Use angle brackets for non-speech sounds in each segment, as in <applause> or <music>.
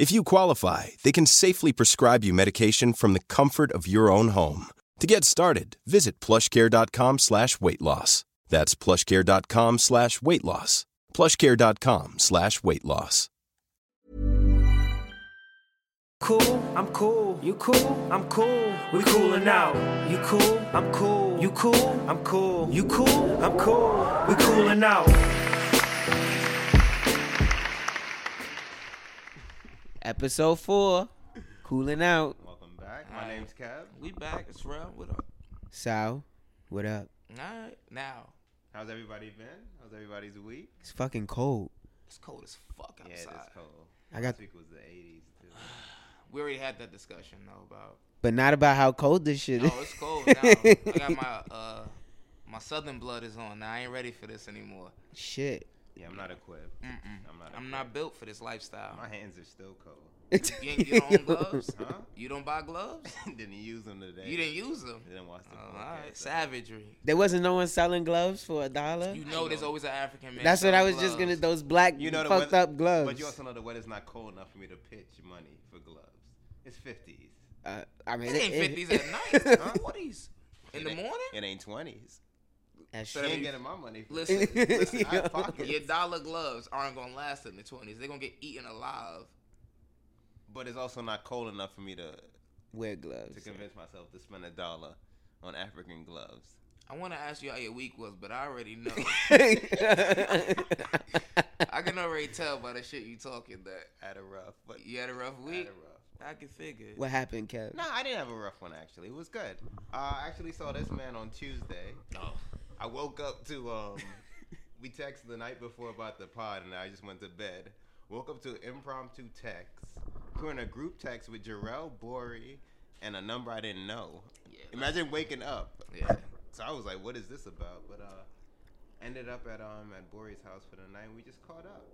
If you qualify, they can safely prescribe you medication from the comfort of your own home. To get started, visit plushcare.com slash weight loss. That's plushcare.com slash weight loss. plushcare.com slash weight loss. Cool, I'm cool. You cool, I'm cool. We coolin' out. You cool, I'm cool. You cool, I'm cool. You cool, I'm cool. We coolin' out. Episode four, cooling out. Welcome back. My name's Kev. We back. It's real. What up? Sal, what up? All right. Now, How's everybody been? How's everybody's week? It's fucking cold. it's cold as fuck Yeah, outside. it's cold. I got- Last week was the 80s too. <sighs> we already had that discussion though about. But not about how cold this shit is. Oh, it's cold now. <laughs> I got my uh my southern blood is on now. I ain't ready for this anymore. Shit. Yeah, I'm not equipped. Mm-mm. I'm not. I'm equipped. not built for this lifestyle. My hands are still cold. <laughs> You, ain't, you don't <laughs> own gloves? Huh? You don't buy gloves? <laughs> didn't use them today. You didn't use them. Didn't watch the Oh, podcast. all right, savagery. There wasn't no one selling gloves for a dollar. You know, there's always an African man. That's what I selling was just gonna. Those black You know the fucked weather- up gloves. But you also know the weather's not cold enough for me to pitch money for gloves. It's 50s. uh, I mean, It ain't fifties at night. Huh? Forties in the It ain't- morning. It ain't 20s. That's So that they ain't getting my money. For Listen, listen, I have pockets. Your dollar gloves aren't gonna last in the twenties. They're gonna get eaten alive. But it's also not cold enough for me to wear gloves. to convince myself to spend a dollar on African gloves. I want to ask you how your week was, but I already know. <laughs> I can already tell by the shit you talking that I had a rough, but you had a rough I had week. a rough. I can figure. what happened, Kev? No, I didn't have a rough one actually. It was good. Uh, I actually saw this man on Tuesday. Oh, I woke up to um, <laughs> we texted the night before about the pod, and I just went to bed. Woke up to an impromptu text. We're in a group text with Jarrell Bory and a number I didn't know. Yeah. Imagine waking up. yeah. So I was like, "What is this about?" But uh, ended up at um at Bory's house for the night. and We just caught up.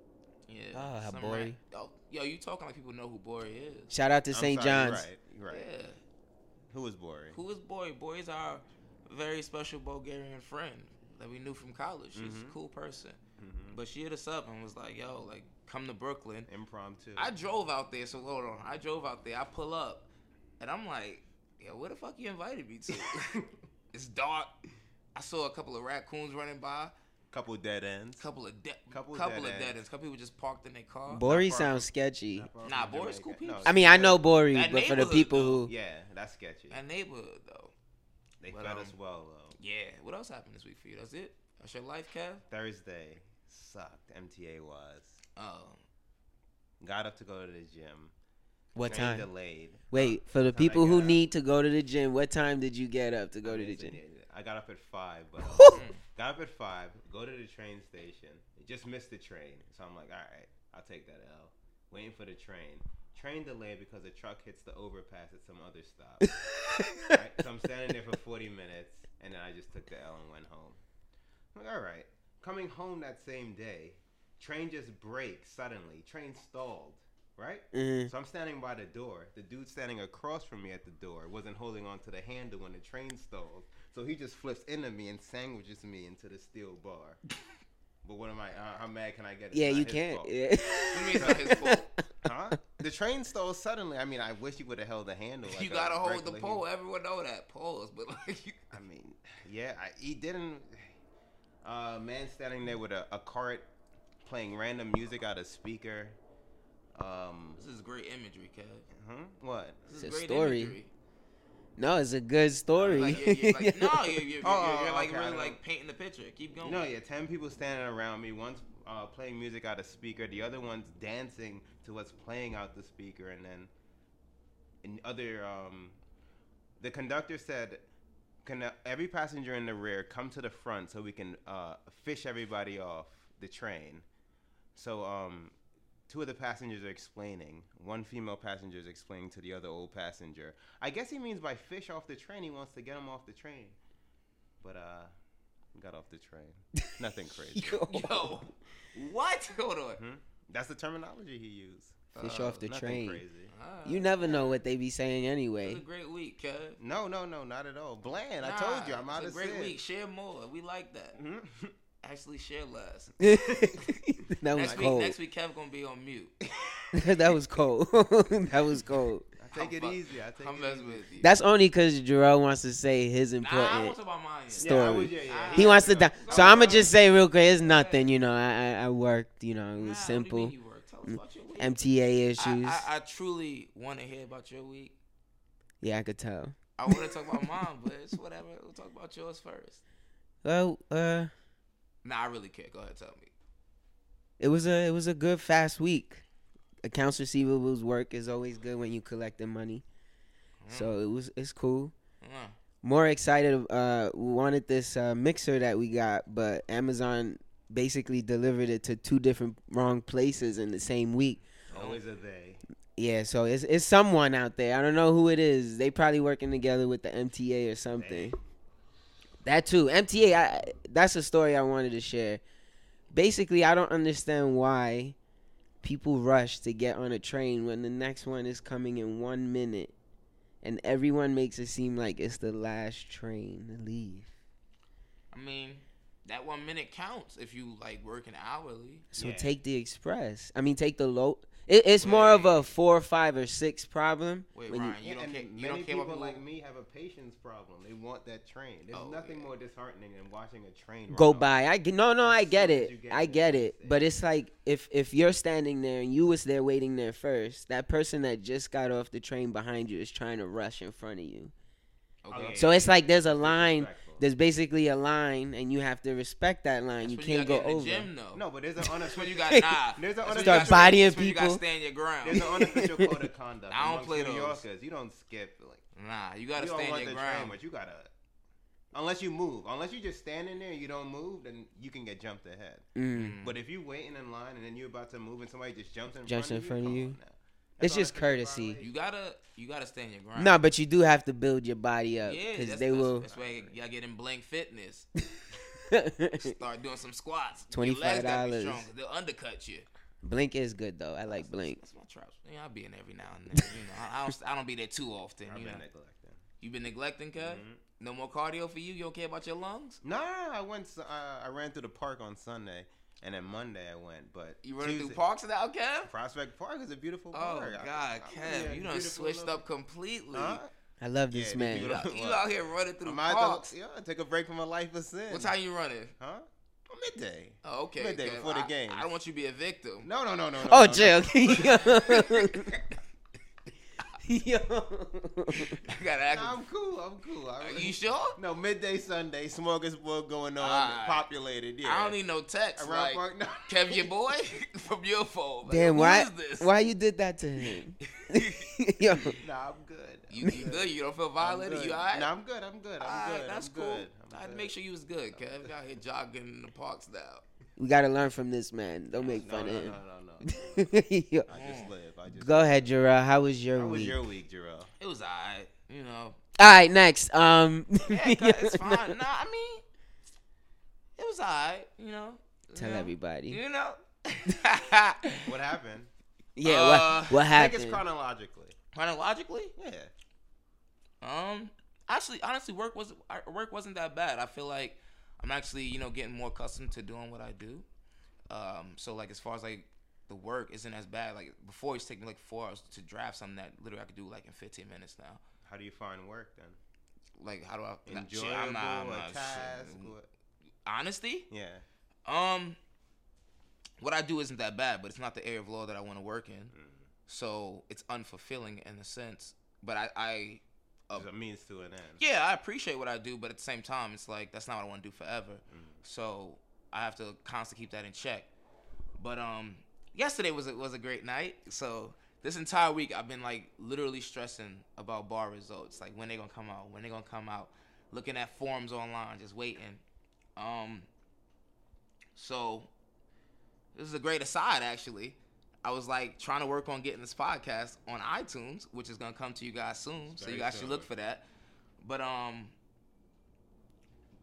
Yeah. Ah, Some Bori. rat- Oh, yo, you talking like people know who Bori is? Shout out to St. sorry, you're John's. Right, you're right. Yeah. Who was Bory? Who is Bori? Bori's our very special Bulgarian friend that we knew from college. She's Mm-hmm. a cool person. But she hit us up and was like, "Yo, like, come to Brooklyn." Impromptu. I drove out there, so hold on. I drove out there. I pull up, and I'm like, "Yo, where the fuck you invited me to?" <laughs> it's dark. I saw a couple of raccoons running by, couple dead ends. couple of de- Couple couple, of of dead dead ends. ends. Couple people just parked in their car. Bori sounds sketchy. Nah, Bory's cool people. I mean, I know Bori, but for the people though. who Yeah, that's sketchy. That neighborhood though. They But, fed um, us well though. Yeah. What else happened this week for you? That's it. That's your life, Kev. Thursday sucked. MTA was. Oh, Got up to go to the gym. what Train time? Delayed. Wait, for the people who up. need to go to the gym, what time did you get up to go to the gym? I got up at five, but <laughs> uh, got up at five. Go to the train station. Just missed the train, so I'm like, all right, I'll take that L. Waiting for the train. Train delayed because the truck hits the overpass at some other stop. <laughs> right? So I'm standing there for 40 minutes, and then I just took the L and went home. I'm like, all right. Coming home that same day, train just breaks suddenly. Train stalled. Right? Mhm. So I'm standing by the door. The dude standing across from me at the door wasn't holding on to the handle when the train stalled. So he just flips into me and sandwiches me into the steel bar. <laughs> but what am I? Uh, how mad can I get? It's Yeah, you can't. fault. Yeah. It's not his <laughs> fault. Huh? The train stalled suddenly. I mean, I wish you would have held the handle. Like you gotta hold the pole. Everyone know that poles, but like, you, I mean, yeah, I, he didn't. Uh, man standing there with a, a cart playing random music out of speaker. Um, this is great imagery, Kev. huh? What? This It's is a story. imagery. no, it's a good story. Like, you're, you're like, <laughs> no, you're, you're, you're, Oh, you're like okay, really like painting the picture. Keep going. No, yeah, ten people standing around me. One's uh, playing music out of speaker. The other one's dancing to what's playing out the speaker, and then in other, um, the conductor said, "Can every passenger in the rear come to the front so we can uh, fish everybody off the train?" So um, two of the passengers are explaining. One female passenger is explaining to the other old passenger. I guess he means by fish off the train, he wants to get them off the train. But uh, got off the train. <laughs> Nothing crazy. Yo, what? Hold on. Hmm? That's the terminology he used. Fish Uh, off the train. crazy. You never know what they be saying It was anyway. a great week, cuz. No, no, no, not at all. Bland. I told you, I'm out of a great sin. week. Share more. We like that. Mhm. <laughs> Actually, share less. <laughs> that was next cold. week, next week, Kev gonna be on mute. that was cold. that was cold. I take I'm it fuck- easy. I take I'm it easy. with you. That's only because Jarrell wants to say his nah, I important. want to talk about mine. story. Yeah, I was, yeah, yeah. he wants to. Go, Di- go, so I'm gonna just say real quick. It's nothing. You know, I I, I worked. You know, it Nah, was what do you simple. mean you work? Tell us about your week. MTA I, issues. I, I truly want to hear about your week. yeah, I could tell. I want to talk about mine, but it's whatever. We'll talk about yours first. Well, uh, Nah, I really care. Go ahead, tell me. it was a it was a good fast week. Accounts receivables work is always good when you collecting money. So it was it's cool. Uh, More excited. Uh, we wanted this uh, mixer that we got, but Amazon basically delivered it to two different wrong places in the same week. Always a they. Yeah, so it's it's someone out there. I don't know who it is. They probably working together with the MTA or something. That too. MTA. I, that's a story I wanted to share. Basically, I don't understand why people rush to get on a train when the next one is coming in one minute, and everyone makes it seem like it's the last train to leave. I mean, that one minute counts if you like working hourly. So Yeah. take the express. I mean, take the low. It, it's more of a four, or five, or six problem. Wait, when you- Ryan, you don't care. You many don't care people about like me have a patience problem. They want that train. There's Oh, nothing yeah. more disheartening than watching a train go run off. by. I get no, no, I get it. get I get train it. But it's like if if you're standing there and you was there waiting there first, that person that just got off the train behind you is trying to rush in front of you. Okay. So it's like there's a line. Disrespectful. There's basically a line, and you have to respect that line. That's you can't gotta go get in over. the gym, though. No, but there's an That's <laughs> when unofficial. you got nah. There's an That's when you unofficial- <laughs> Start gotta- bodying that's when you gotta people. stand your ground. There's an unofficial code of <laughs> conduct. I don't play New those. Yorkers. You don't skip. Like Nah, you gotta you don't stand want your the train, ground. but you gotta. Unless you move, unless you just standing there, and you don't move, then you can get jumped ahead. Mm. But if you waiting in line and then you're about to move and somebody just jumps in Jumps front in front of of you, you. come on now. It's just courtesy. You gotta, you gotta stand your ground. No, but you do have to build your body up yeah, because that's, they that's, will. That's why you gotta get in Blink fitness. <laughs> Start doing some squats. Your legs $25. They'll undercut you. Blink is good though. I like Blink. That's my traps. Yeah, I'll be in every now and then. You know, I, I don't, I don't be there too often. I've You know, been neglecting. you been neglecting, cuz. Mm-hmm. No more cardio for you. You don't care about your lungs. Nah, I went. Uh, I ran through the park on Sunday, and then Monday I went. But You running through Tuesday- parks now, Kev? Prospect Park is a beautiful Oh park. Oh God, I- Kev, yeah, you done switched little- up completely. Huh? I love this the man. You, beautiful- out, you out here running through I'm the out parks. to, yeah, take a break from a life of sin. What time you running? Huh? Midday. Oh, okay. Midday Kev. before the game. I don't want you to be a victim. No, no, no, no. no Oh, no, no. <laughs> <laughs> chill. <laughs> Yo. I gotta ask. Nah, I'm cool. I'm cool. I, Are you sure? No, midday Sunday, smorgasbord going on, Alright. populated. Yeah. I don't need no text. Around like, park- <laughs> no. Kev, your boy <laughs> from your phone. Like, Damn, who why? is this? Why you did that to him? Yo. Nah, I'm good. You, you good? You don't feel violated? You alright? Nah, I'm good. I'm good. I'm Alright, good. that's I'm cool. Good. I'm I had to make sure you was good, Kev. You out here jogging in the parks now. We gotta learn from this man. Don't make No, fun no, of no, him. <laughs> no, no. I just live. I just. Go ahead, Jarrell. How was your week? How was your week, Jarrell? It was alright. You know. All right, next. Um, <laughs> Yeah, it's fine. nah, I mean, it was alright. You know. Tell You know? everybody. You know. <laughs> What happened? Yeah, Uh, what, what I happened? us chronologically. Chronologically, Yeah. Um, actually, honestly, work was work wasn't that bad. I feel like I'm actually, you know, getting more accustomed to doing what I do. Um, so like as far as like the work isn't as bad. Like before, it used to take me like four hours to draft something that literally I could do like in 15 minutes now. How do you find work then? Like how do I? shit, I'm not- I'm not- task? shit. what- Honesty. Yeah. Um, what I do isn't that bad, but it's not the area of law that I want to work in. Mm-hmm. So it's unfulfilling in a sense. But I, I uh, a means to an end. yeah, I appreciate what I do, but at the same time, it's like that's not what I want to do forever. Mm-hmm. So I have to constantly keep that in check. But um, yesterday was a, was a great night. So this entire week I've been like literally stressing about bar results, like when they're gonna come out, when they're gonna come out, looking at forums online, just waiting. Um, so this is a great aside actually. I was like trying to work on getting this podcast on iTunes, which is gonna come to you guys soon. so you guys should look for that. But um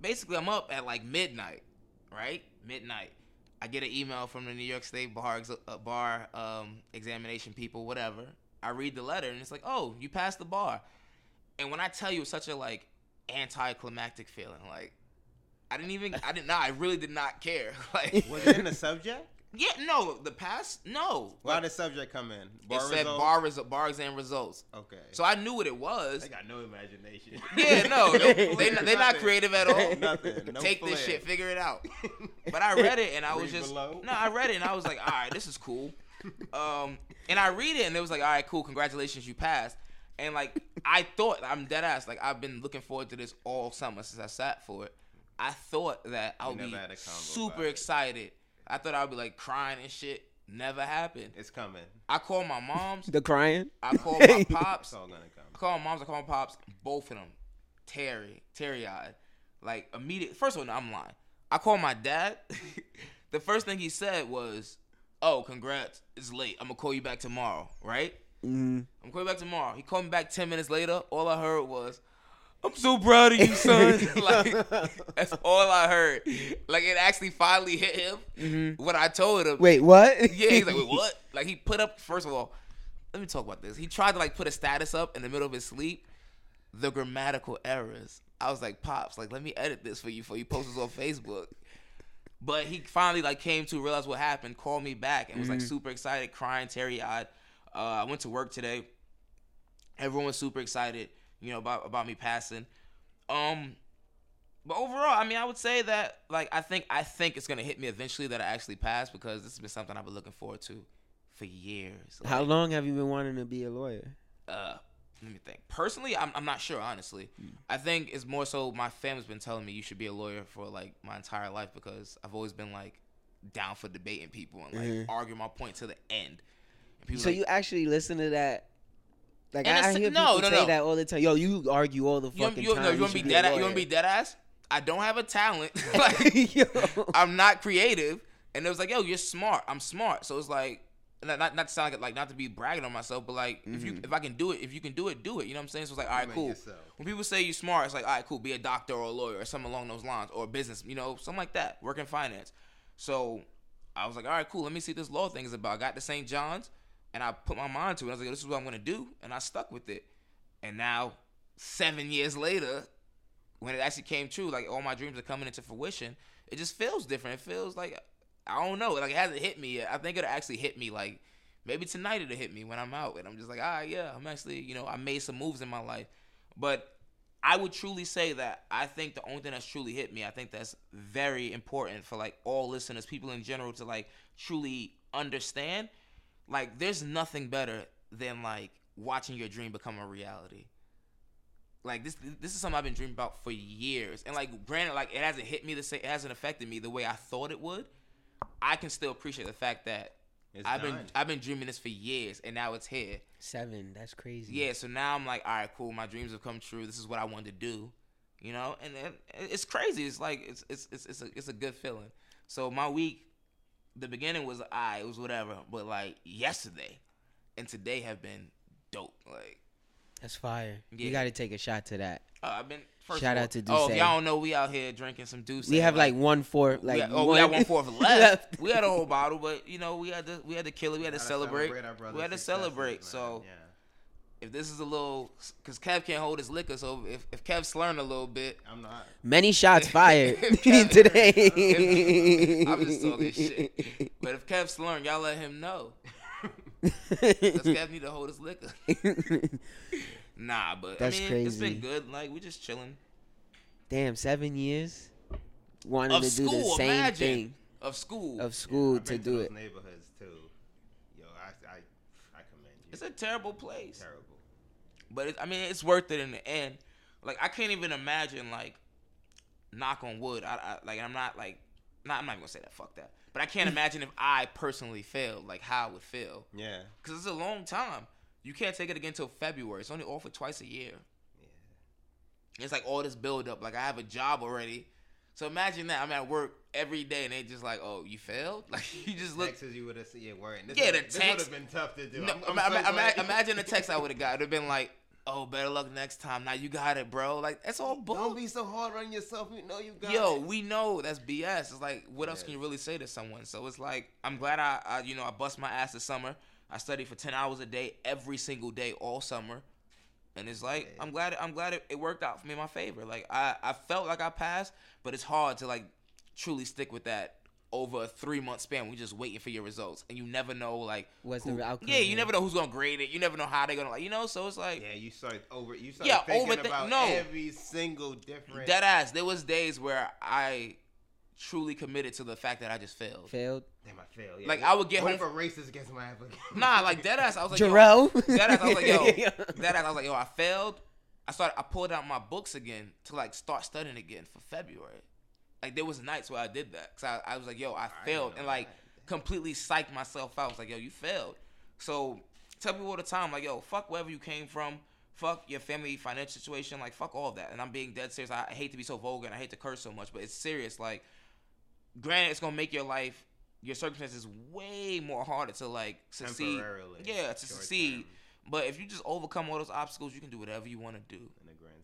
basically I'm up at like midnight, right? Midnight. I get an email from the New York State bar uh, bar um, examination people, whatever. I read the letter and it's like, oh, you passed the bar. And when I tell you, it's such a like anticlimactic feeling. Like I didn't even, I didn't know, I really did not care. <laughs> Like, Was it in the subject? Yeah, no, the pass, no. Why did the subject come in? it said results? bar resu- bar exam results. Okay. So I knew what it was. they got no imagination. <laughs> Yeah, no, <laughs> they, they, they're not creative at all. Nothing. <laughs> No Take this shit, figure it out. But I read it and I was just below. no, I read it and I was like, all right, this is cool. Um, and I read it and it was like, all right, cool, congratulations, you passed. And like I thought, I'm dead ass. Like I've been looking forward to this all summer since I sat for it. I thought that I would never be had a convo super about it. excited. I thought I'd be like crying and shit. Never happened. It's coming. I call my moms. The crying. I call <laughs> my pops. It's all gonna come. I call my moms, I call my pops, both of them, Terry, Terry eyed. Like immediate first of all, no, I'm lying. I call my dad. <laughs> the first thing he said was, Oh, congrats. It's late. I'm gonna call you back tomorrow, right? Mm-hmm. I'm gonna call back tomorrow. He called me back ten minutes later. All I heard was, I'm so proud of you, <laughs> son. <laughs> like that's all I heard. Like it actually finally hit him. What I told him. Wait, what? Yeah, he's like, wait, <laughs> what? Like he put up first of all, let me talk about this. He tried to like put a status up in the middle of his sleep. The grammatical errors. I was like, Pops, like let me edit this for you before you post this on Facebook. But he finally like came to realize what happened, called me back, and was like super excited, crying, teary eyed. Uh, I went to work today. Everyone was super excited, you know, about about me passing. Um, but overall, I mean, I would say that like I think I think it's gonna hit me eventually that I actually pass because this has been something I've been looking forward to for years. How long have you been wanting to be a lawyer? Uh, let me think. Personally, I'm I'm not sure. Honestly, I think it's more so my family's been telling me you should be a lawyer for like my entire life because I've always been like down for debating people and like arguing my point to the end. So like, you actually listen to that? Like In a I, I se- hear no, people no, say no. that all the time. Yo, you argue all the you, fucking you, time. no, you want to should be a dead? You want lawyer. to be dead ass? I don't have a talent. <laughs> like, Yo. I'm not creative. And it was like, yo, you're smart. I'm smart. So it's like, not not, not to sound like, like not to be bragging on myself, but like if you mm-hmm. if I can do it, if you can do it, do it. You know what I'm saying? So it's like, all right, cool. yourself. When people say you're smart, it's like, all right, cool. Be a doctor or a lawyer or something along those lines, or business, you know, something like that. Work in finance. So I was like, all right, cool. Let me see what this law thing is about. I got to St. John's, and I put my mind to it. I was like, this is what I'm gonna do, and I stuck with it. And now, seven years later, when it actually came true, like all my dreams are coming into fruition, it just feels different. It feels like I don't know, like it hasn't hit me yet. I think it'll actually hit me like maybe tonight it'll hit me when I'm out and I'm just like, ah yeah, I'm actually, you know, I made some moves in my life. But I would truly say that I think the only thing that's truly hit me, I think that's very important for like all listeners, people in general to like truly understand. Like there's nothing better than like watching your dream become a reality like this this is something I've been dreaming about for years. And like granted, like it hasn't hit me the same it hasn't affected me the way I thought it would. I can still appreciate the fact that It's I've been. I've been dreaming this for years and now it's here. Seven. That's crazy. Yeah, so now I'm like, all right, cool, my dreams have come true. This is what I wanted to do. You know? And, and it's crazy. It's like it's it's it's it's a it's a good feeling. So my week the beginning was I it was whatever, but like yesterday and today have been dope. Like That's fire. Yeah. You got to take a shot to that. uh, I've been first Shout all, out to Oh, if y'all don't know, we out here drinking some D'Ussé. We have like one fourth. we Like got, oh, we got one fourth <laughs> left. we had a whole bottle, but you know, we had to we had to kill it. We had to Gotta celebrate. our we had to celebrate. So yeah. If this is a little, because Kev can't hold his liquor, so if if Kev slurring a little bit, I'm not. Many shots <laughs> fired Kev- <laughs> today. <laughs> I'm just talking shit. But if Kev slurring, y'all let him know. Because Kev need to hold his liquor. Nah, but That's I mean, it's been good. Like we just chilling. Damn, seven years wanting Of to do the same imagine. thing Of school. of school I've to do those it. Neighborhoods too. Yo, I, I, I commend you. it's a terrible place. terrible. But it, I mean, it's worth it in the end. Like I can't even imagine like, knock on wood. I, I like I'm not like Nah, I'm not even gonna say that. Fuck that. But I can't <laughs> imagine if I personally failed, like how I would feel. Yeah. Because it's a long time. You can't take it again until February. It's only offered twice a year. Yeah. It's like all this build up. Like I have a job already. So imagine that I'm at work every day and they just like, oh, you failed? <laughs> Like you just look. Texas, you would have seen it word. This Yeah, the this would have been tough to do. No, I'm, I'm ima- so ima- imagine the text I would have got. It'd have been like, oh, better luck next time. Now you got it, bro. Like that's all bull. Don't be so hard on yourself. You know you got it. Yo, it. we know that's BS. It's like, what else can you really say to someone? So it's like, I'm glad I, I, you know, I bust my ass this summer. I studied for ten hours a day every single day all summer, and it's like, I'm glad, I'm glad it, it worked out for me in my favor. Like I, I felt like I passed, but it's hard to like truly stick with that over a three month span. We just waiting for your results, and you never know like What's the who- outcome, Yeah, you never know who's gonna grade it. You never know how they're gonna like, you know. So it's like, Yeah, you start over. You start Yeah, thinking overthink- about no. every single different. Dead ass. There was days where I truly committed to the fact that I just failed. Failed. Damn, I failed. Yeah. Like, I would get what home- if a racist gets my application? <laughs> Nah, like dead ass. I was like, Jarrell. Yo, dead ass. I was like, yo, <laughs> dead ass. I was like, yo, I failed. I started. I pulled out my books again to like start studying again for February. Like there was nights where I did that because I, I was like, yo, I failed, and like completely psyched myself out. I was like, yo, you failed. So tell people all the time, like, yo, fuck wherever you came from. Fuck your family financial situation, like fuck all of that. And I'm being dead serious. I hate to be so vulgar and I hate to curse so much, but it's serious. Like, granted, it's gonna make your life, your circumstances way more harder to like succeed. Yeah, to succeed. term. But if you just overcome all those obstacles, you can do whatever you want to do.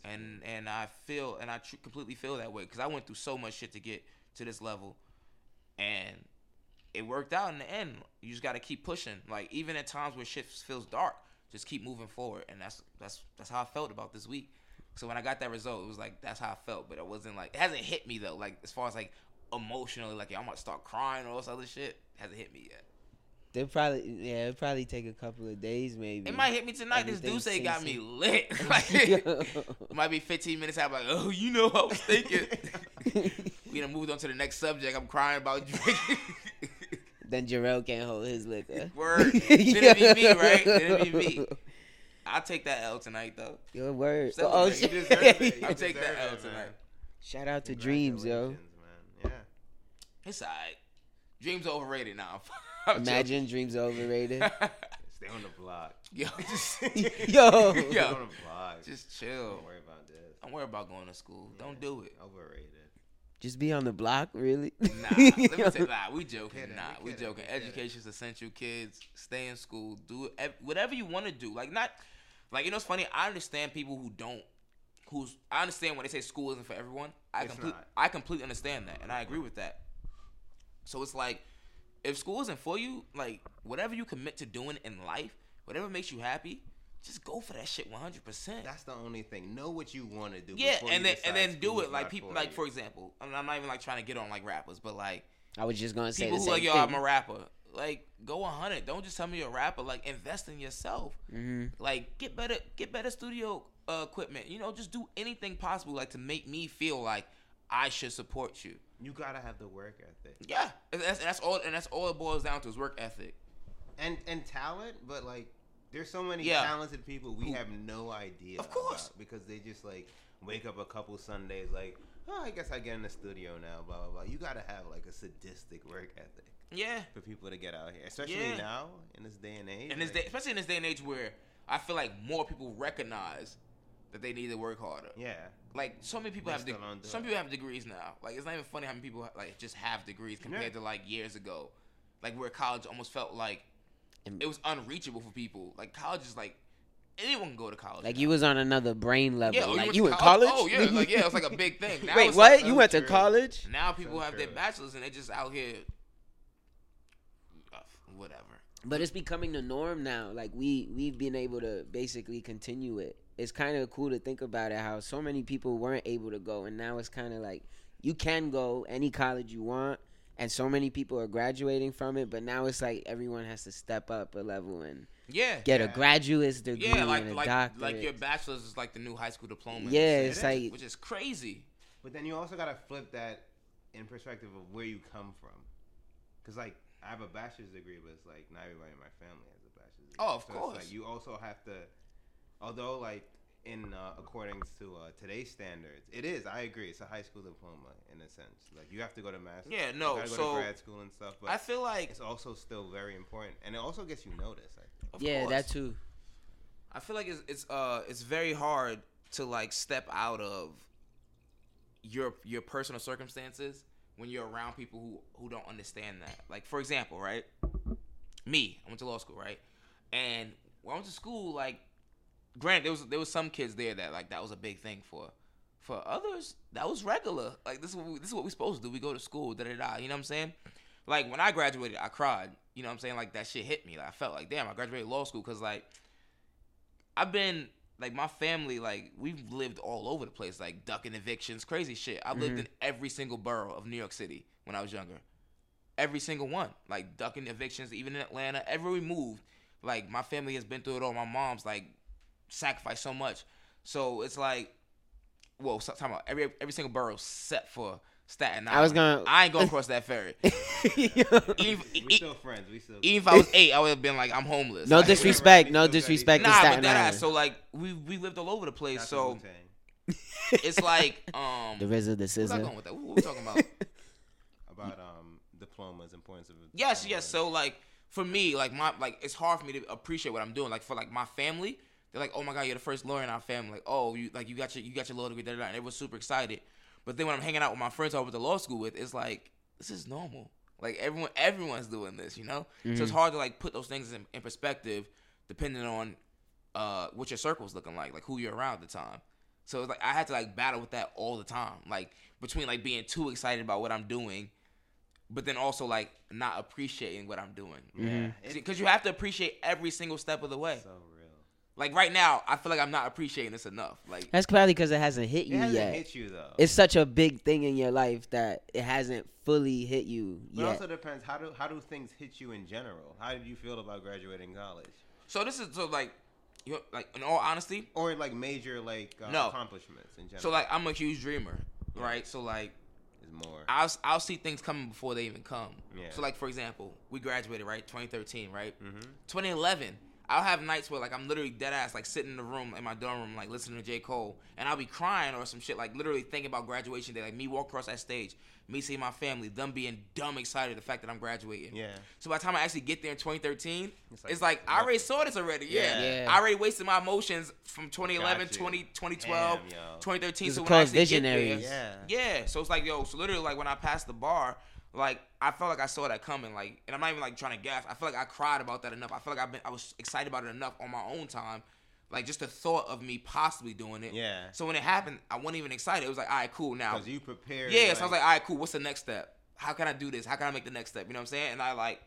In the grand scheme. And and I feel and I tr- completely feel that way because I went through so much shit to get to this level, and it worked out in the end. You just got to keep pushing. Like even at times where shit feels dark, just keep moving forward. And that's that's that's how I felt about this week. So when I got that result, it was like that's how I felt. But it wasn't like it hasn't hit me though. Like as far as like emotionally, like I'm gonna start crying or all this other shit hasn't hit me yet. They'll probably yeah, it'll probably take a couple of days maybe. It might hit me tonight. This Everything dude say got me lit. <laughs> <laughs> like, it might be 15 minutes. I'm like, oh, you know, I was thinking. <laughs> we done moved on to the next subject. I'm crying about drinking. then Jarrell can't hold his liquor. Word. Then it be me, right? Then it be me. I'll take that L tonight, though. Your word. Celebrate. Oh You shit. deserve it. I'll take that L it, man. tonight. Shout out to Dreams, yo. Congratulations, man. It's alright. Dreams overrated now. <laughs> I'm Imagine Dreams overrated. <laughs> Stay on the block. Yo, <laughs> just, Yo. Stay Yo. on the block. just chill. Don't worry about this. Don't worry about going to school. Don't do it. Overrated. Just be on the block, really? Nah, let me say, nah, we joking. Kidding, nah, we we joking. we kidding. Education's essential, kids. Stay in school. Do whatever you want to do. Like not, like you know, it's funny. I understand people who don't. Who's I understand when they say school isn't for everyone. I It's complete. I completely understand that, and I agree with that. So it's like, if school isn't for you, like whatever you commit to doing in life, whatever makes you happy, just go for that shit one hundred percent. That's the only thing. Know what you want to do. Yeah, and then and then do it. like people for like you. for example. I mean, I'm not even like trying to get on like rappers, but like I was just gonna say people the who same like yo, thing. I'm a rapper. Like go 100. Don't just tell me you're a rapper. Like invest in yourself. Mm-hmm. Like get better, get better studio uh, equipment. You know, just do anything possible like to make me feel like I should support you. You gotta have the work ethic Yeah, and that's, that's all. And that's all it boils down to is work ethic. and and talent, but like there's so many Yeah. talented people we Who- have no idea. Of course. because they just like wake up a couple Sundays like, oh, I guess I get in the studio now. Blah blah blah. You gotta have like a sadistic work ethic Yeah, for people to get out here, especially Yeah. now in this day and age. and this like- day, especially in this day and age where I feel like more people recognize that they need to work harder. yeah, like so many people They have de- still don't do some it. people have degrees now. Like it's not even funny how many people like just have degrees compared Yeah. to like years ago. Like where college almost felt like it was unreachable for people. Like college is like anyone can go to college. Like now. you was on another brain level. yeah, oh, like went you to in college? Oh yeah, like yeah, it's like a big <laughs> thing. Now Wait, what? like- you went to college? now people So have their bachelors and they just out here. uh, Whatever. But it's becoming the norm now. Like we we've been able to basically continue it. It's kind of cool to think about it how so many people weren't able to go and now it's kind of like you can go any college you want and so many people are graduating from it, but now it's like everyone has to step up a level and Yeah. get a graduate's degree yeah, like and a like doctorate. like your bachelor's is like the new high school diploma. and Yeah, shit, it's like- which is crazy. But then you also gotta flip that in perspective of where you come from, because like I have a bachelor's degree, but it's like not everybody in my family has a bachelor's. degree. Oh, of so course. It's like you also have to, although like in uh, according to uh, today's standards, it is. I agree. It's a high school diploma in a sense. Like you have to go to master. Yeah, no, You gotta go so to grad school and stuff. But I feel like it's also still very important, and it also gets you noticed. I think. of yeah, course. that too. I feel like it's it's uh it's very hard to like step out of your your personal circumstances when you're around people who who don't understand that. Like for example, right? Me, I went to law school, right? And when I went to school, like, granted, there was there was some kids there that like that was a big thing for. For others, that was regular. Like this is what we, this is what we supposed to do. We go to school, da da da. You know what I'm saying? Like when I graduated, I cried. You know what I'm saying? Like that shit hit me. Like I felt like damn, I graduated law school because like I've been like my family, like we've lived all over the place, like ducking evictions, crazy shit. I lived mm-hmm. in every single borough of New York City when I was younger. Every single one, like ducking evictions, even in Atlanta, everywhere we moved, like my family has been through it all. My mom's like sacrificed so much, so it's like, well, so, talking about every every single borough set for Staten Island. I was gonna- I ain't going across that ferry. <laughs> even, We still friends. We still. even if I was eight, I would have been like, I'm homeless. no Like, disrespect, no disrespect to Nah, but Staten that Island. ass. So like we we lived all over the place. Shout So it's like <laughs> um. the RZA, the Where's I scissor. going with that? What, what we talking about? <laughs> about um diplomas, importance of. yes, diploma. yes. So like for me, like my like it's hard for me to appreciate what I'm doing. Like for like my family, they're like, oh my god, you're the first lawyer in our family. Like oh, you like you got your you got your law degree, da, da, da, and they were super excited. But then when I'm hanging out with my friends I went to law school with, it's like this is normal. Like everyone everyone's doing this, you know. So it's hard to like put those things in, in perspective, depending on uh what your circle's looking like, like who you're around at the time. So it's like I had to like battle with that all the time, like between like being too excited about what I'm doing, but then also like not appreciating what I'm doing. Yeah, Because you have to appreciate every single step of the way. so real. Like right now, I feel like I'm not appreciating this enough. Like That's probably because it hasn't hit you It you hasn't yet. hit you though. It's such a big thing in your life that it hasn't fully hit you yet. but yet. also depends how do how do things hit you in general? How did you feel about graduating college? so, this is so like, you know, like in all honesty, Or like major like uh, No. accomplishments in general. so like I'm a huge dreamer, right? So like is more. I'll I'll see things coming before they even come. Yeah. So like for example, we graduated right 2013, right? Mm-hmm. 2011. I'll have nights where like I'm literally dead ass like sitting in the room in my dorm room like listening to J Cole and I'll be crying or some shit like literally thinking about graduation day like me walk across that stage, me seeing my family, them being dumb excited the fact that I'm graduating. Yeah. So by the time I actually get there in 2013, It's it's like, like, I already saw this already. Yeah. Yeah. I already wasted my emotions from 2011, 20, 2012, Damn, 2013. It's So when I actually get there. Yeah. yeah. So it's like, yo, so literally, like when I passed the bar, like I felt like I saw that coming. Like, and I'm not even like trying to gas. I feel like I cried about that enough. I feel like I've been, I was excited about it enough on my own time. Like just the thought of me possibly doing it. Yeah. So when it happened, I wasn't even excited. It was like, all right, cool. Now, Because you prepared. yeah. So I was like, all right, cool. What's the next step? How can I do this? How can I make the next step? You know what I'm saying? And I like,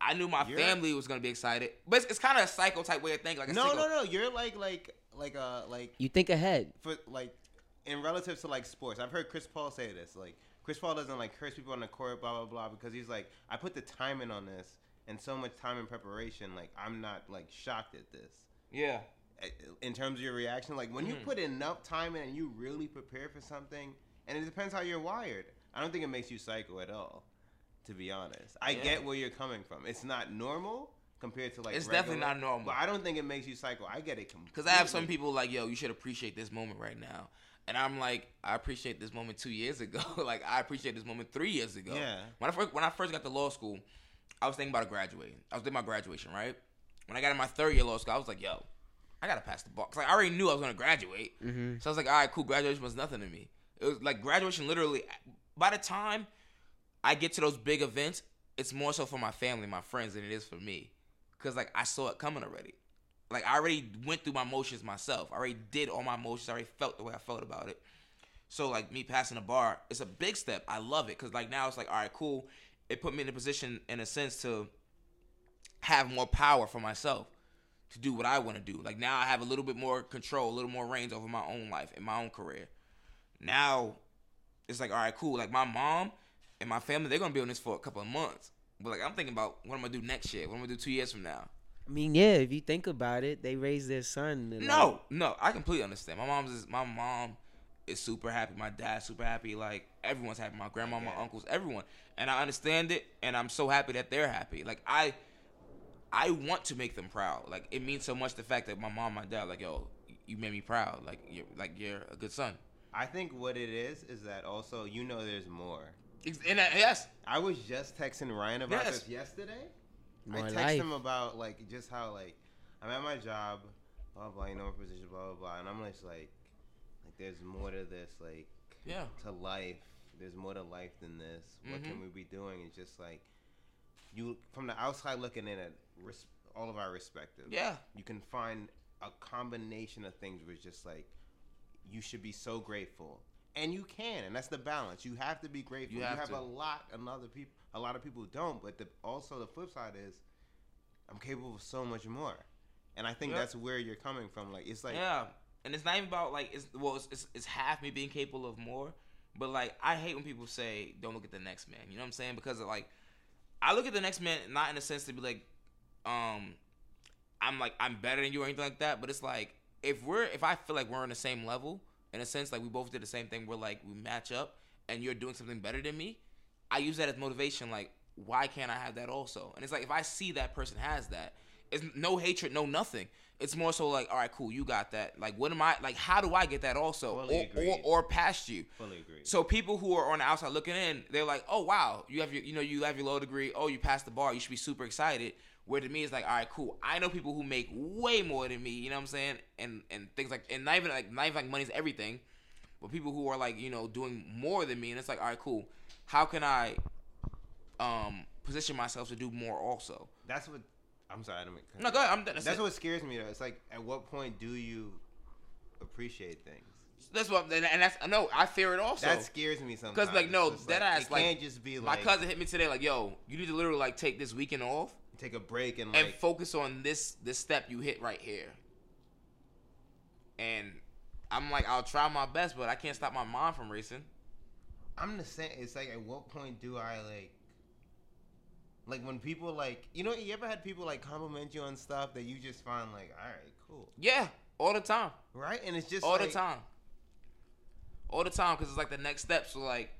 I knew my family was gonna be excited, but it's, it's kind of a psycho type way of thinking. Like a no, psycho- no, no. You're like like like uh like you think ahead. for like in relative to like sports. I've heard Chris Paul say this. Like Chris Paul doesn't like curse people on the court, blah blah blah, because he's like, I put the time in on this and so much time in preparation. Like I'm not like shocked at this. Yeah. In terms of your reaction, like when you Mm-hmm. put enough time in and you really prepare for something, and it depends how you're wired. I don't think it makes you psycho at all. To be honest, I Yeah. get where you're coming from. It's not normal compared to like. It's definitely not normal. But I don't think it makes you psycho. I get it completely. Because I have some people like, yo, you should appreciate this moment right now. And I'm like, I appreciate this moment two years ago. <laughs> like, I appreciate this moment three years ago. Yeah. When I first when I first got to law school, I was thinking about graduating. I was thinking about graduation, right? When I got in my third year law school, I was like, yo, I gotta pass the bar. Cause like, I already knew I was gonna graduate. Mm-hmm. So I was like, all right, cool. Graduation was nothing to me. It was like graduation. Literally, by the time I get to those big events, it's more so for my family, my friends, than it is for me. Cause like I saw it coming already. Like I already went through my motions myself. I already did all my motions. I already felt the way I felt about it. So like me passing the bar, it's a big step. I love it because like now it's like all right, cool. It put me in a position, in a sense, to have more power for myself to do what I want to do. Like now I have a little bit more control, a little more reins over my own life and my own career. Now it's like all right, cool. Like my mom and my family, they're gonna be on this for a couple of months. But like I'm thinking about what I'm gonna do next year. What I'm gonna do two years from now. I mean, yeah, if you think about it, they raised their son. to, like- No, no, I completely understand. My mom's is my mom is super happy. My dad's super happy. Like everyone's happy. My grandma, my uncles, everyone. And I understand it, and I'm so happy that they're happy. Like I, I want to make them proud. Like it means so much the fact that my mom, my dad, like yo, you made me proud. Like you're like you're a good son. I think what it is is that also you know there's more. And that, yes, I was just texting Ryan about Yes. this yesterday. More I text life. him about like just how like I'm at my job, blah blah, you know my position, blah blah blah, and I'm just like, like there's more to this, like yeah, to life. There's more to life than this. What can Mhm. we be doing? It's just like you from the outside looking in at res- all of our respective. yeah. You can find a combination of things where it's just like you should be so grateful. And you can, and that's the balance. You have to be grateful. You You have have, to. a lot, and other people, a lot of people don't. But the, also the flip side is, I'm capable of so much more, and I think that's where you're coming from. Like it's like, yeah, and it's not even about like it's well, it's, it's it's half me being capable of more, but like I hate when people say don't look at the next man. You know what I'm saying? Because of, like I look at the next man not in a sense to be like, um, I'm like I'm better than you or anything like that, but it's like if we're if I feel like we're on the same level in a sense like we both did the same thing, we're like we match up, and you're doing something better than me. I use that as motivation. Like, why can't I have that also? And it's like if I see that person has that, it's no hatred, no nothing. It's more so like, all right, cool, you got that. Like, what am I like? How do I get that also, or, or or past you? fully agree. So people who are on the outside looking in, they're like, oh wow, you have your, you know, you have your low degree. Oh, you passed the bar. You should be super excited. Where to me, it's like, all right, cool. I know people who make way more than me. You know what I'm saying? And and things like, and not even like, not even like money's everything, but people who are like, you know, doing more than me, and it's like, all right, cool. How can I, um, position myself to do more also? that's what. I'm sorry. I don't mean. No, go ahead. I'm done. That's, That's what scares me though. It's like, at what point do you appreciate things? That's what, and that's no. I fear it also. that scares me sometimes. Because like no, that like, ass like can't just be like my cousin hit me today. Like yo, you need to literally like take this weekend off take a break and and focus on this this step you hit right here. And I'm like, I'll try my best, but I can't stop my mind from racing. I'm the same. It's like, at what point do I like, like when people like, you know, you ever had people like compliment you on stuff that you just find like, all right, cool, Yeah, all the time, right? And it's just all like, the time, all the time, because it's like the next step. So like,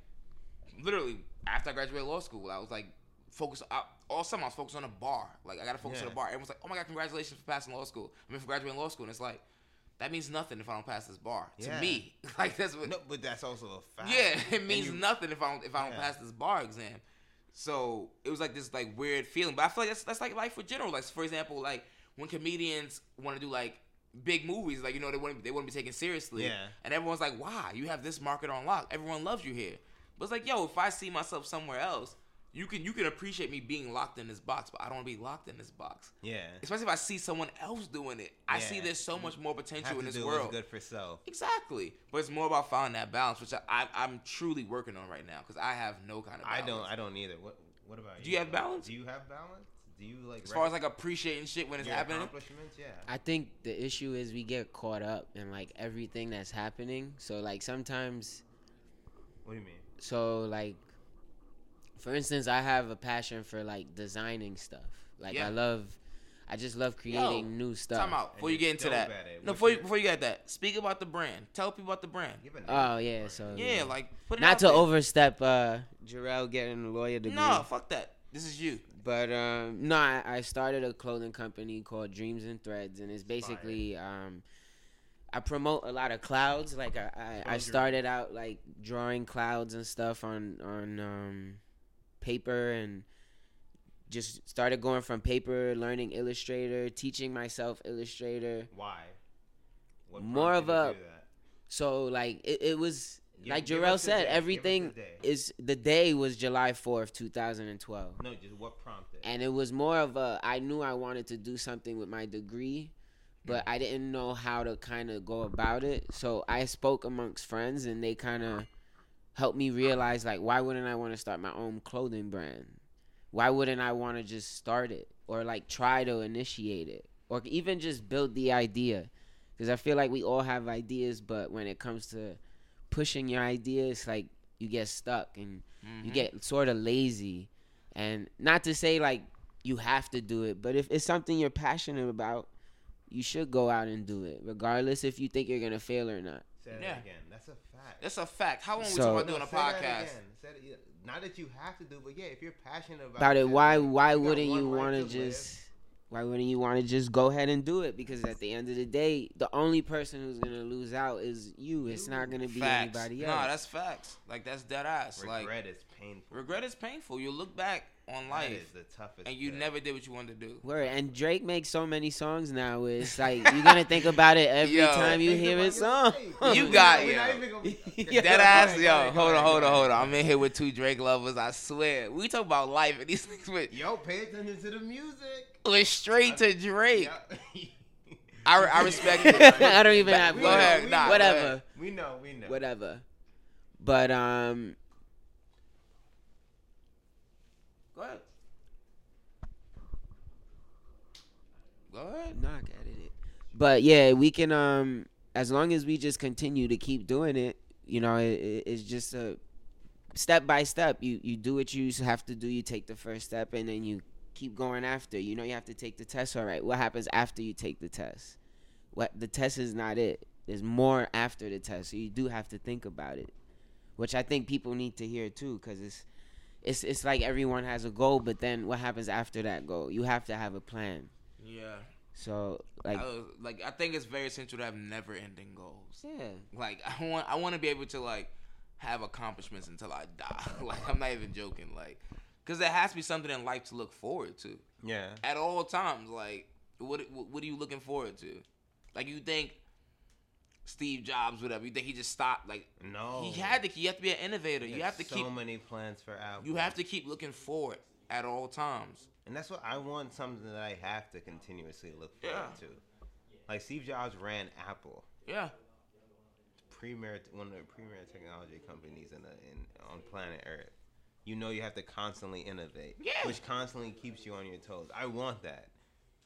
literally after I graduated law school, I was like, focus. I, all summer I was focused on a bar. Like I got to focus on Yeah. a bar. Everyone's like, oh my god, congratulations for passing law school. I mean, for graduating law school, and it's like. That means nothing if I don't pass this bar. To Yeah. me, <laughs> like that's what. No, but that's also a fact. Yeah, it means you- nothing if I don't if I don't Yeah. pass this bar exam. So it was like this like weird feeling. But I feel like that's that's like life for general. Like for example, like when comedians want to do like big movies, like you know they wouldn't they wouldn't be taken seriously. Yeah. And everyone's like, "Why? You have this market on lock. Everyone loves you here." But it's like, yo, if I see myself somewhere else, you can you can appreciate me being locked in this box, but I don't want to be locked in this box. Yeah. Especially if I see someone else doing it. I see there's so much more potential Have in to this do world. good for self. Exactly, but it's more about finding that balance, which I, I I'm truly working on right now because I have no kind of. I don't. I don't either. What What about you? Do you have balance? Do you have balance? Do you like as far as like appreciating shit when it's your happening. accomplishments? Yeah. I think the issue is we get caught up in like everything that's happening. So like sometimes what do you mean? so like for instance I have a passion for like designing stuff. Like Yeah. I love I just love creating new stuff. Time out before And you get into that. it. No, before you, before you get that, speak about the brand. Tell people about the brand. Give a name. Oh yeah, so Yeah, like put it not out to there. overstep uh Jarrell getting a lawyer degree. No, fuck that. This is you. But um, no, I, I started a clothing company called Dreams and Threads, and it's basically um, I promote a lot of clouds. Like I, I, I started out like drawing clouds and stuff on on um, paper, and just started going from paper, learning Illustrator, teaching myself Illustrator. Why? What More of a- to do that? So like it, it was Give- like Jarrell said, day. Give the everything is the day was July fourth, two thousand and twelve. No, just what prompted? and it was more of a I knew I wanted to do something with my degree, but I didn't know how to kind of go about it. So I spoke amongst friends, and they kind of helped me realize like, why wouldn't I want to start my own clothing brand? Why wouldn't I want to just start it or like try to initiate it or even just build the idea? Because I feel like we all have ideas, but when it comes to pushing your ideas, like you get stuck and you mm-hmm. get sort of lazy. And not to say like you have to do it, but if it's something you're passionate about, you should go out and do it, regardless if you think you're gonna fail or not. Say that Yeah. again. That's a fact. That's a fact. How long we So- talking about No, doing a say that podcast? again. Say that- yeah, Not that you have to do, but yeah, if you're passionate about, About it, why why wouldn't you want to live. just why wouldn't you want to just go ahead and do it? Because at the end of the day, the only person who's gonna lose out is you. It's not gonna be Facts. anybody else. Nah, that's facts. Like that's dead ass. Like Regret is painful. regret is painful. You look back on life is the toughest. and you pill. never did what you wanted to do. Word. And Drake makes so many songs now. It's like you're gonna think about it every Yo. time you hear about his song. life. You <laughs> got not- we're <laughs> yo. not gonna- Yeah. Dead Go ass, yo. go ahead, go Hold on, hold on, hold on. I'm in here with two Drake lovers. I swear. We talk about life and these <laughs> things with Yo, pay attention to the music. went straight to Drake. I, I respect it. I don't even have. Go know, ahead, we nah, know. go whatever. ahead. We know, we know. Whatever. But um, Go ahead. Go ahead. knock at it. But yeah, we can um, as long as we just continue to keep doing it, you know, it, it- it's just a step by step. You you do what you have to do. You take the first step, and then you keep going after. You know, you have to take the test. All right, what happens after you take the test? What the test is not it. There's more after the test, so you do have to think about it, which I think people need to hear too, because it's it's it's like everyone has a goal, but then what happens after that goal? You have to have a plan. Yeah. So like, I was, like I think it's very essential to have never-ending goals. yeah, Like I want I want to be able to like have accomplishments until I die. <laughs> like I'm not even joking. Like because there has to be something in life to look forward to Yeah. at all times. Like what what what are you looking forward to? Like you think Steve Jobs, whatever. You think he just stopped? Like No. he had to. You have to be an innovator. You have to so keep. many plans for Apple. You have to keep looking forward at all times. and that's what I want. Something that I have to continuously look forward Yeah. to. Like Steve Jobs ran Apple, Yeah. premier one of the premier technology companies in the in on planet Earth. You know you have to constantly innovate, Yeah. which constantly keeps you on your toes. I want that.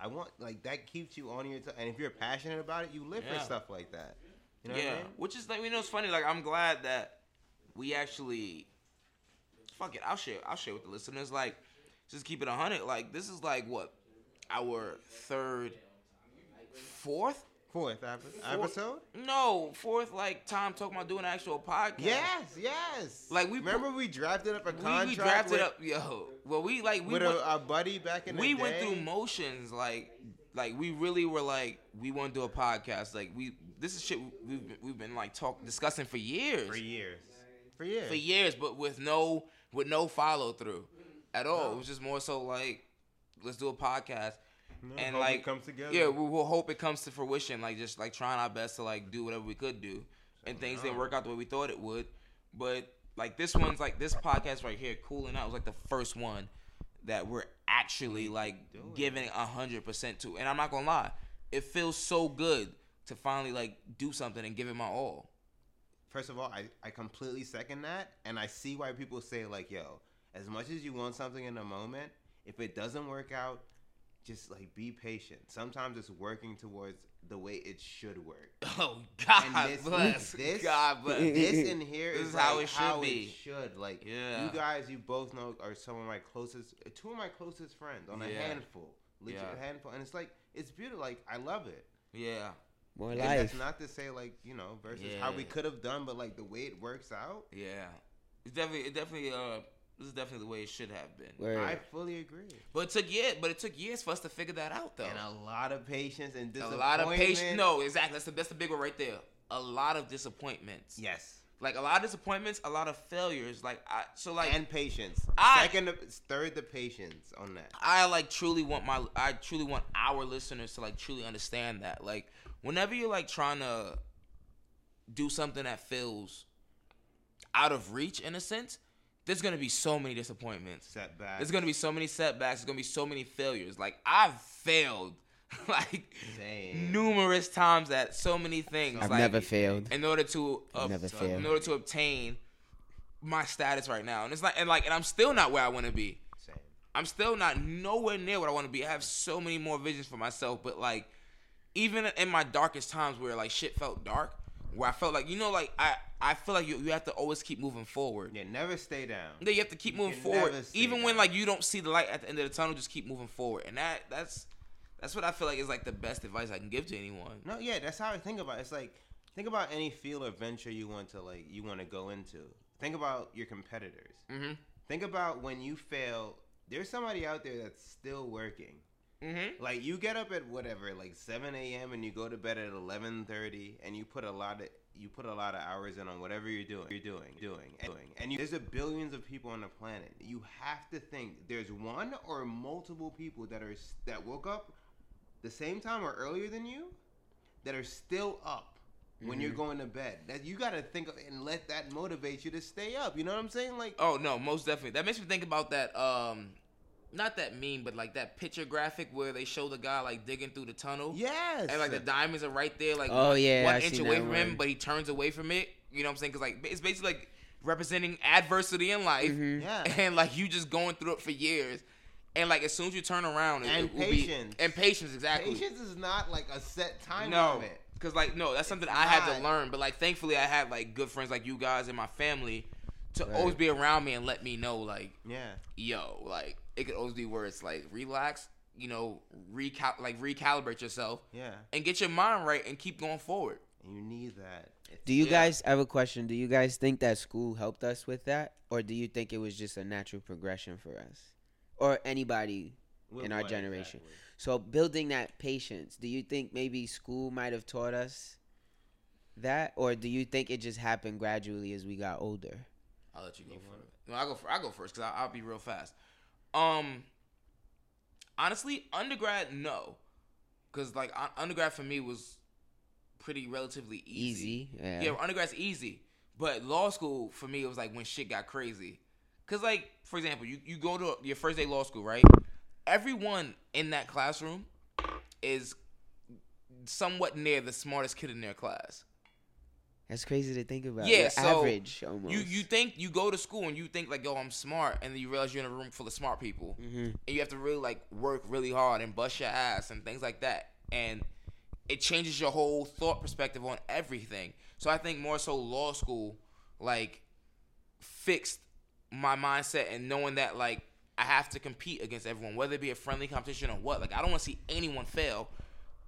I want like that keeps you on your toes. And if you're passionate about it, you live Yeah. for stuff like that. You know yeah, I mean? which is like you know it's funny. Like I'm glad that we actually fuck it. I'll share. I'll share with the listeners. Like just keep it a hundred. Like this is like what our third, fourth. Fourth epi- episode. No, fourth like time talking about doing an actual podcast. Yes, yes. Like, we remember we drafted up a contract we drafted with, up yo. Well, we like we with went, a, a buddy back in the we went through motions like like we really were like we want to do a podcast like we this is shit we've been, we've been like talk discussing for years. For years. For years. for years but with no with no follow through at all. It was just more so like let's do a podcast. And hope it like comes together. yeah we will hope it comes to fruition like just like trying our best to like do whatever we could do. And things didn't work out the way we thought it would. But like this one's like this podcast right here cooling out. Was like the first one that we're actually like giving a hundred percent to. And i'm not gonna lie it feels so good to finally like do something and give it my all. First of all, I, I completely second that, and I see why people say like, "Yo, as much as you want something in a moment, if it doesn't work out, just like be patient. Sometimes it's working towards the way it should work. <laughs> oh god And this, bless this, god bless this <laughs> in here This is, is how like it should how be. should. Like Yeah. you guys, you both know are some of my closest, two of my closest friends on a Yeah. handful, legit Yeah. handful, and it's like it's beautiful. Like I love it. yeah more And life. that's not to say like you know versus how we could have done, but like the way it works out. Yeah, it's definitely, it definitely, uh, this is definitely the way it should have been. Word. I fully agree. But it took years, but it took years for us to figure that out, though. And a lot of patience and a disappointment. lot of patience. No, exactly. That's the that's the big one right there. A lot of disappointments. Yes. Like a lot of disappointments, a lot of failures. Like I, so like and patience. I- Second, third, the patience on that. I like truly want my I truly want our listeners to like truly understand that. Like whenever you're like trying to do something that feels out of reach in a sense, there's gonna be so many disappointments. Setbacks. There's gonna be so many setbacks. There's gonna be so many failures. Like I've failed <laughs> like Same. numerous times at so many things. I've like, never failed. in order to I've never uh, in failed. order to obtain my status right now. And it's like and like and I'm still not where I want to be. Same. I'm still not nowhere near what I want to be. I have so many more visions for myself, but like even in my darkest times where like shit felt dark, where I felt like you know like I I feel like you you have to always keep moving forward. Yeah, never stay down. Yeah, you have to keep moving forward, even when like you don't see the light at the end of the tunnel. Just keep moving forward, and that that's that's what I feel like is like the best advice I can give to anyone. No, yeah, that's how I think about it. It's like think about any field or venture you want to like you want to go into. Think about your competitors. Mhm. Think about when you fail. There's somebody out there that's still working. Mm-hmm. Like you get up at whatever, like seven a.m. and you go to bed at eleven thirty, and you put a lot of you put a lot of hours in on whatever you're doing, you're doing, doing, doing, and you, there's a billions of people on the planet. You have to think there's one or multiple people that are that woke up the same time or earlier than you that are still up when you're going to bed. That you got to think of and let that motivate you to stay up. You know what I'm saying? Like Oh no, most definitely. That makes me think about that. Um, not that meme, but like that picture graphic where they show the guy like digging through the tunnel. yes, And like the diamonds are right there, like Oh, one- yeah, one I inch away that from him, but he turns away from it. You know what I'm saying? Because like it's basically like representing adversity in life, Mm-hmm. Yeah. <laughs> and like you just going through it for years, and like as soon as you turn around, it, And it will be- patience. and patience exactly. patience is not like a set time no, limit. because like no, that's something It's I had to learn. But like thankfully, I had like good friends like you guys and my family to always be around me and let me know like Yeah. yo, like it could always be where it's like relax, you know, recal like recalibrate yourself Yeah. and get your mind right and keep going forward. You need that. It's- Do you Yeah. guys I have a question? Do you guys think that school helped us with that, or do you think it was just a natural progression for us, or anybody With in our generation? exactly? So building that patience, do you think maybe school might have taught us that, or do you think it just happened gradually as we got older? I'll let you go first. No, I'll go. For, I'll go first because I'll, be real fast. Um, honestly, undergrad no, because like un- undergrad for me was pretty relatively easy. Easy, yeah. yeah, undergrad's easy, but law school for me it was like when shit got crazy. Cause like for example, you you go to your first day law school, right? Everyone in that classroom is somewhat near the smartest kid in their class. That's crazy to think about. Yeah, so average almost. You you think you go to school and you think like yo I'm smart and then you realize you're in a room full of smart people Mm-hmm. and you have to really like work really hard and bust your ass and things like that and it changes your whole thought perspective on everything. So I think more so law school like fixed my mindset and knowing that like I have to compete against everyone whether it be a friendly competition or what. Like I don't want to see anyone fail.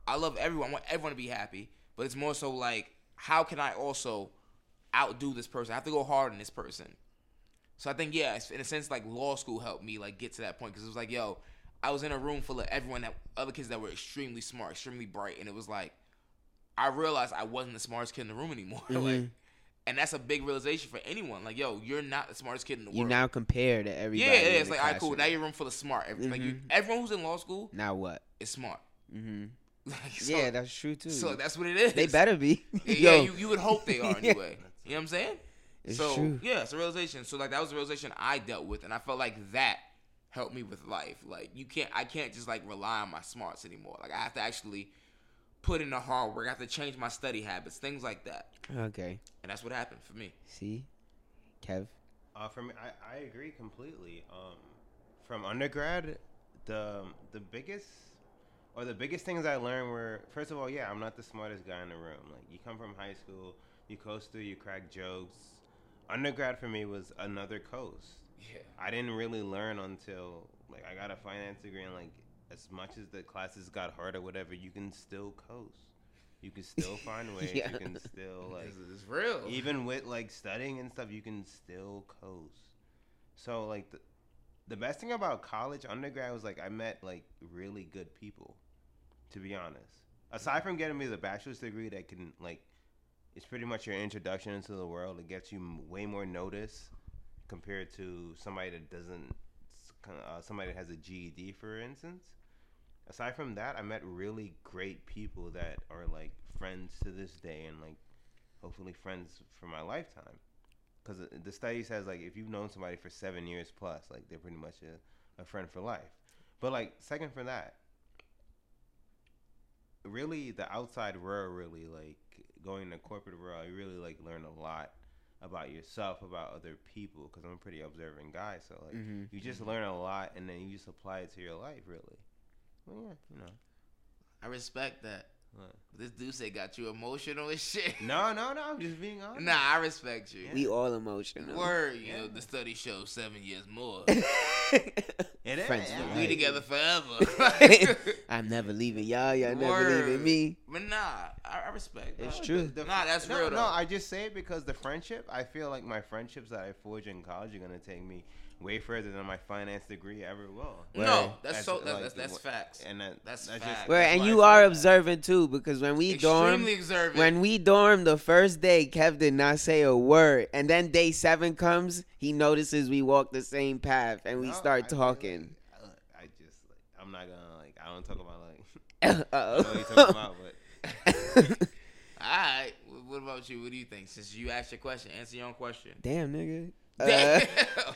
I love everyone. I want everyone to be happy, but it's more so like how can I also outdo this person? I have to go hard on this person. So I think yeah, in a sense, like law school helped me like get to that point because it was like, yo, I was in a room full of everyone that other kids that were extremely smart, extremely bright, and it was like I realized I wasn't the smartest kid in the room anymore. <laughs> like, and that's a big realization for anyone. Like, yo, you're not the smartest kid in the You world. You now compare to everybody. yeah, yeah, it's like, all right, cool. Now you're room full of smart. Every, like you, Mhm. everyone who's in law school now what? is smart. hmm Like, <laughs> so- yeah, that's true too. so that's what it is. they better be. <laughs> yeah, <laughs> you, you would hope they are Yeah. anyway. You know what I'm saying? It's so true. yeah, it's a realization. So like that was a realization I dealt with, and I felt like that helped me with life. Like you can't, I can't just like rely on my smarts anymore. Like I have to actually put in the hard work. I have to change my study habits, things like that, Okay. and that's what happened for me. See, Kev. Uh, for me, I, I agree completely. Um, from undergrad, the the biggest or the biggest things I learned were first of all, yeah, I'm not the smartest guy in the room. Like you come from high school, you coast through, you crack jokes. Undergrad for me was another coast. Yeah. I didn't really learn until like I got a finance degree and like as much as the classes got hard or whatever, you can still coast. You can still <laughs> find ways. Yeah. You can still like it's real. even with like studying and stuff, you can still coast. So like the the best thing about college undergrad was like I met like really good people. To be honest, aside from getting me the bachelor's degree that can like, it's pretty much your introduction into the world. It gets you way more notice compared to somebody that doesn't, uh, somebody that has a GED, for instance. Aside from that, I met really great people that are like friends to this day and like hopefully friends for my lifetime. Because the study says like if you've known somebody for seven years plus, like they're pretty much a, a friend for life. But like second for that, really the outside world, really like going in the corporate world, you really like learn a lot about yourself, about other people. Because I'm a pretty observant guy, so like Mhm. you just learn a lot and then you just apply it to your life, really. Well, yeah, you know. I respect that. What? This dude say got you emotional and shit. No, no, no. I'm just being honest. Nah, I respect you. We all emotional. Word, you know, the study shows seven years more. <laughs> It is. Friends yeah. for we together forever. <laughs> I'm never leaving y'all. Y'all never leaving me. But nah, I, I respect. It's that. true. Nah, that's no, real No, though. I just say it because the friendship. I feel like my friendships that I forge in college are gonna take me way further than my finance degree ever will. No, that's, That's, so like, that's that's, the facts. and that- that's, that's facts. just- Where That's and you I are say that. observant too, because when we dorm, observant. when we dorm the first day, Kev did not say a word, and then day seven comes, he notices we walk the same path, and we No, start I talking. I, I just like I'm not gonna like I don't talk about like <laughs> I Uh-oh. know what you're talking about, but <laughs> All right. What about you? What do you think? Since you asked your question, answer your own question. Damn, nigga. Damn. <laughs> Uh,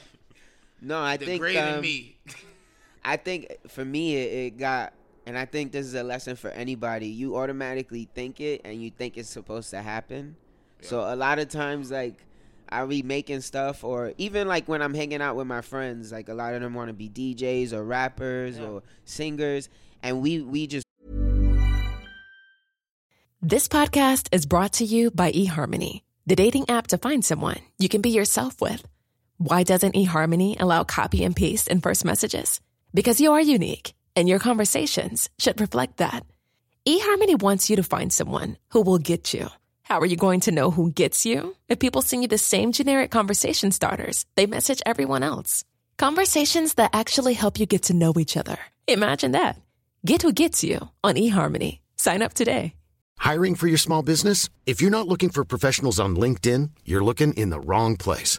no, I think Degrading um, me. <laughs> I think for me it, it got, and I think this is a lesson for anybody. You automatically think it, and you think it's supposed to happen. So a lot of times, like I'll be making stuff, or even like when I'm hanging out with my friends, like a lot of them want to be DJs or rappers or singers, and we we just This podcast is brought to you by eHarmony, the dating app to find someone you can be yourself with. Why doesn't eHarmony allow copy and paste in first messages? Because you are unique, and your conversations should reflect that. eHarmony wants you to find someone who will get you. How are you going to know who gets you? If people send you the same generic conversation starters, they message everyone else. Conversations that actually help you get to know each other. Imagine that. Get who gets you on eHarmony. Sign up today. Hiring for your small business? If you're not looking for professionals on LinkedIn, you're looking in the wrong place.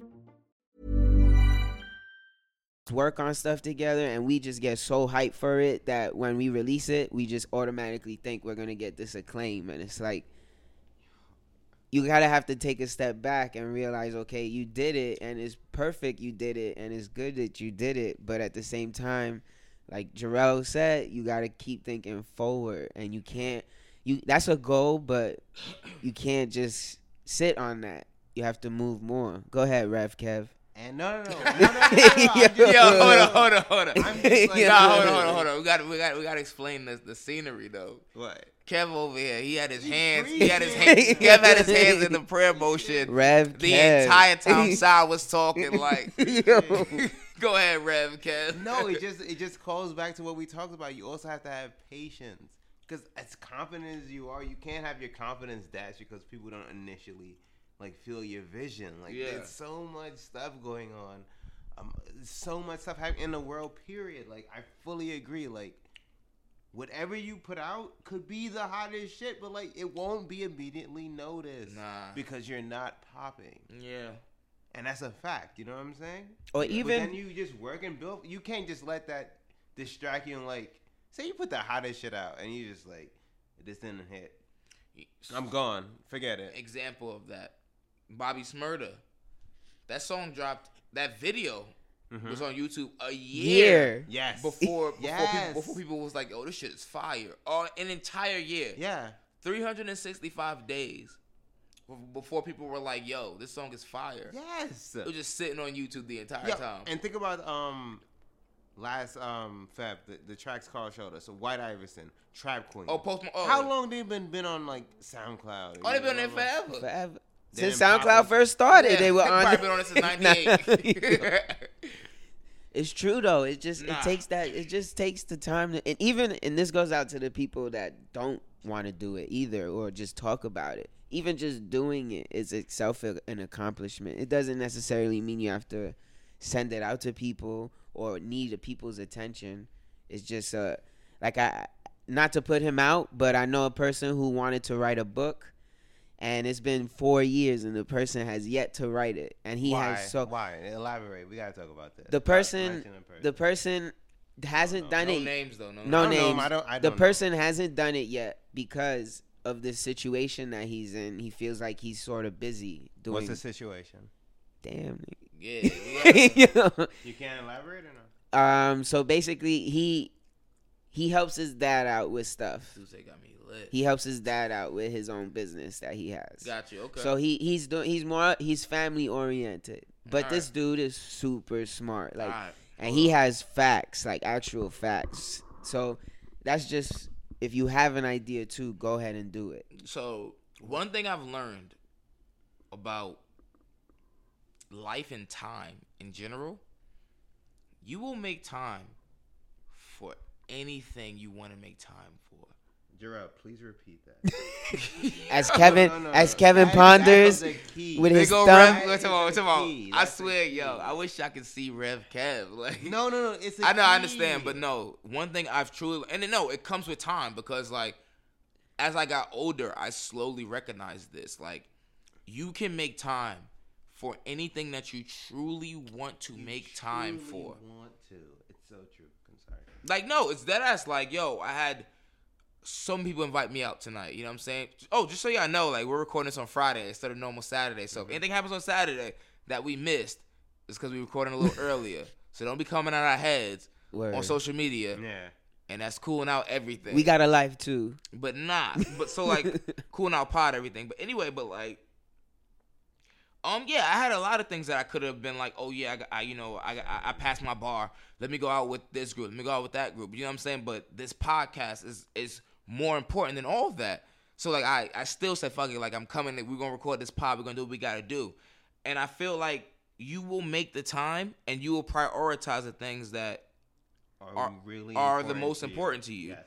Work on stuff together and we just get so hyped for it that when we release it we just automatically think we're gonna get this acclaim. And it's like you gotta have to take a step back and realize okay you did it and it's perfect you did it and it's good that you did it. But at the same time like Jarrell said you gotta keep thinking forward. And you can't you that's a goal but you can't just sit on that. You have to move more. Go ahead Rev Kev and no no no no no no. no, Yo, hold on, hold on, hold on. I'm just like- nah, hold on, hold on, hold on. We got, we got, we got to explain the the scenery though. What? Kev over here, he had his hands, he had his hands, Kev had his hands in the prayer motion. Rev the Kev. entire time Sal was talking like, go ahead, Rev, Kev. no, it just it just calls back to what we talked about. You also have to have patience because as confident as you are, you can't have your confidence dashed because people don't initially like feel your vision. Like Yeah. there's so much stuff going on, um, so much stuff happening in the world. Period. Like I fully agree. Like whatever you put out could be the hottest shit, but like it won't be immediately noticed Nah. because you're not popping. Yeah. And that's a fact, you know what I'm saying? Or But even- then you just work and build. You can't just let that distract you and like say you put the hottest shit out and you just like this didn't hit. I'm gone. Forget it. Example of that, Bobby Shmurda. That song dropped. That video was on YouTube a year. Year. Yes. Before before, Yes. people, before people was like, "Oh, this shit is fire." Oh, an entire year. Yeah. 365 days before people were like, "Yo, this song is fire." Yes. It was just sitting on YouTube the entire Yo, time. and think about um last um Feb the, the tracks Carl showed us. So White Iverson, Trap Queen. Oh, Post Mal- oh. How long they been been on like SoundCloud? oh, they've been on there forever. Forever. Since SoundCloud up. first started, Yeah, they were <laughs> on. probably been on it since <laughs> '98. It's true though. It just Nah. it takes that. It just takes the time to, and even and this goes out to the people that don't want to do it either, or just talk about it. Even just doing it is itself a- an accomplishment. It doesn't necessarily mean you have to send it out to people or need people's attention. It's just uh like I not to put him out, but I know a person who wanted to write a book. And it's been four years, and the person has yet to write it. And he why? has so why? Elaborate. We gotta talk about this. the person, the person. the person hasn't done No it. names, though, no- no I don't know him. names. I don't- the don't know. person hasn't done it yet because of the situation that he's in. He feels like he's sort of busy doing. What's the situation? Damn. nigga. Yeah. <laughs> You can't elaborate or no? um. So basically, he he helps his dad out with stuff. Tuesday got me lit. He helps his dad out with his own business that he has. Got you, okay. So he he's doing he's more he's family oriented. But this Alright. dude is super smart. Like and he has facts, like actual facts. So that's just if you have an idea too, go ahead and do it. So one thing I've learned about life and time in general, you will make time anything you want to make time for. Jarrell, please repeat that. <laughs> <laughs> As Kevin No, no, no, as. Kevin That- that ponders was with They his thumb. Rev, what's about, what's about, key. I swear, yo. I wish I could see Rev Kev. <laughs> Like, No, no, no. It's a I know, I understand, but no. One thing I've truly, and no, it comes with time because, like, as I got older, I slowly recognized this. Like, you can make time for anything that you truly want to make time for. Want to? It's so true. Like, no, it's dead ass. Like, yo, I had some people invite me out tonight. You know what I'm saying? Oh, just so y'all know, like, we're recording this on Friday instead of normal Saturday. So if mm-hmm. anything happens on Saturday that we missed, it's because we recording a little <laughs> earlier. So don't be coming out our heads on social media. Yeah. And that's cooling out everything. We got a life too. But nah. But so like <laughs> cooling out pod everything. But anyway, but like um yeah, I had a lot of things that I could have been like, oh yeah, I, I you know I, I I passed my bar. Let me go out with this group. Let me go out with that group. You know what I'm saying? But this podcast is is more important than all of that. So like I I still said fuck it. Like I'm coming. We're gonna record this pod. We're gonna do what we gotta do. And I feel like you will make the time and you will prioritize the things that Are, are really are the most to important to you. Yes.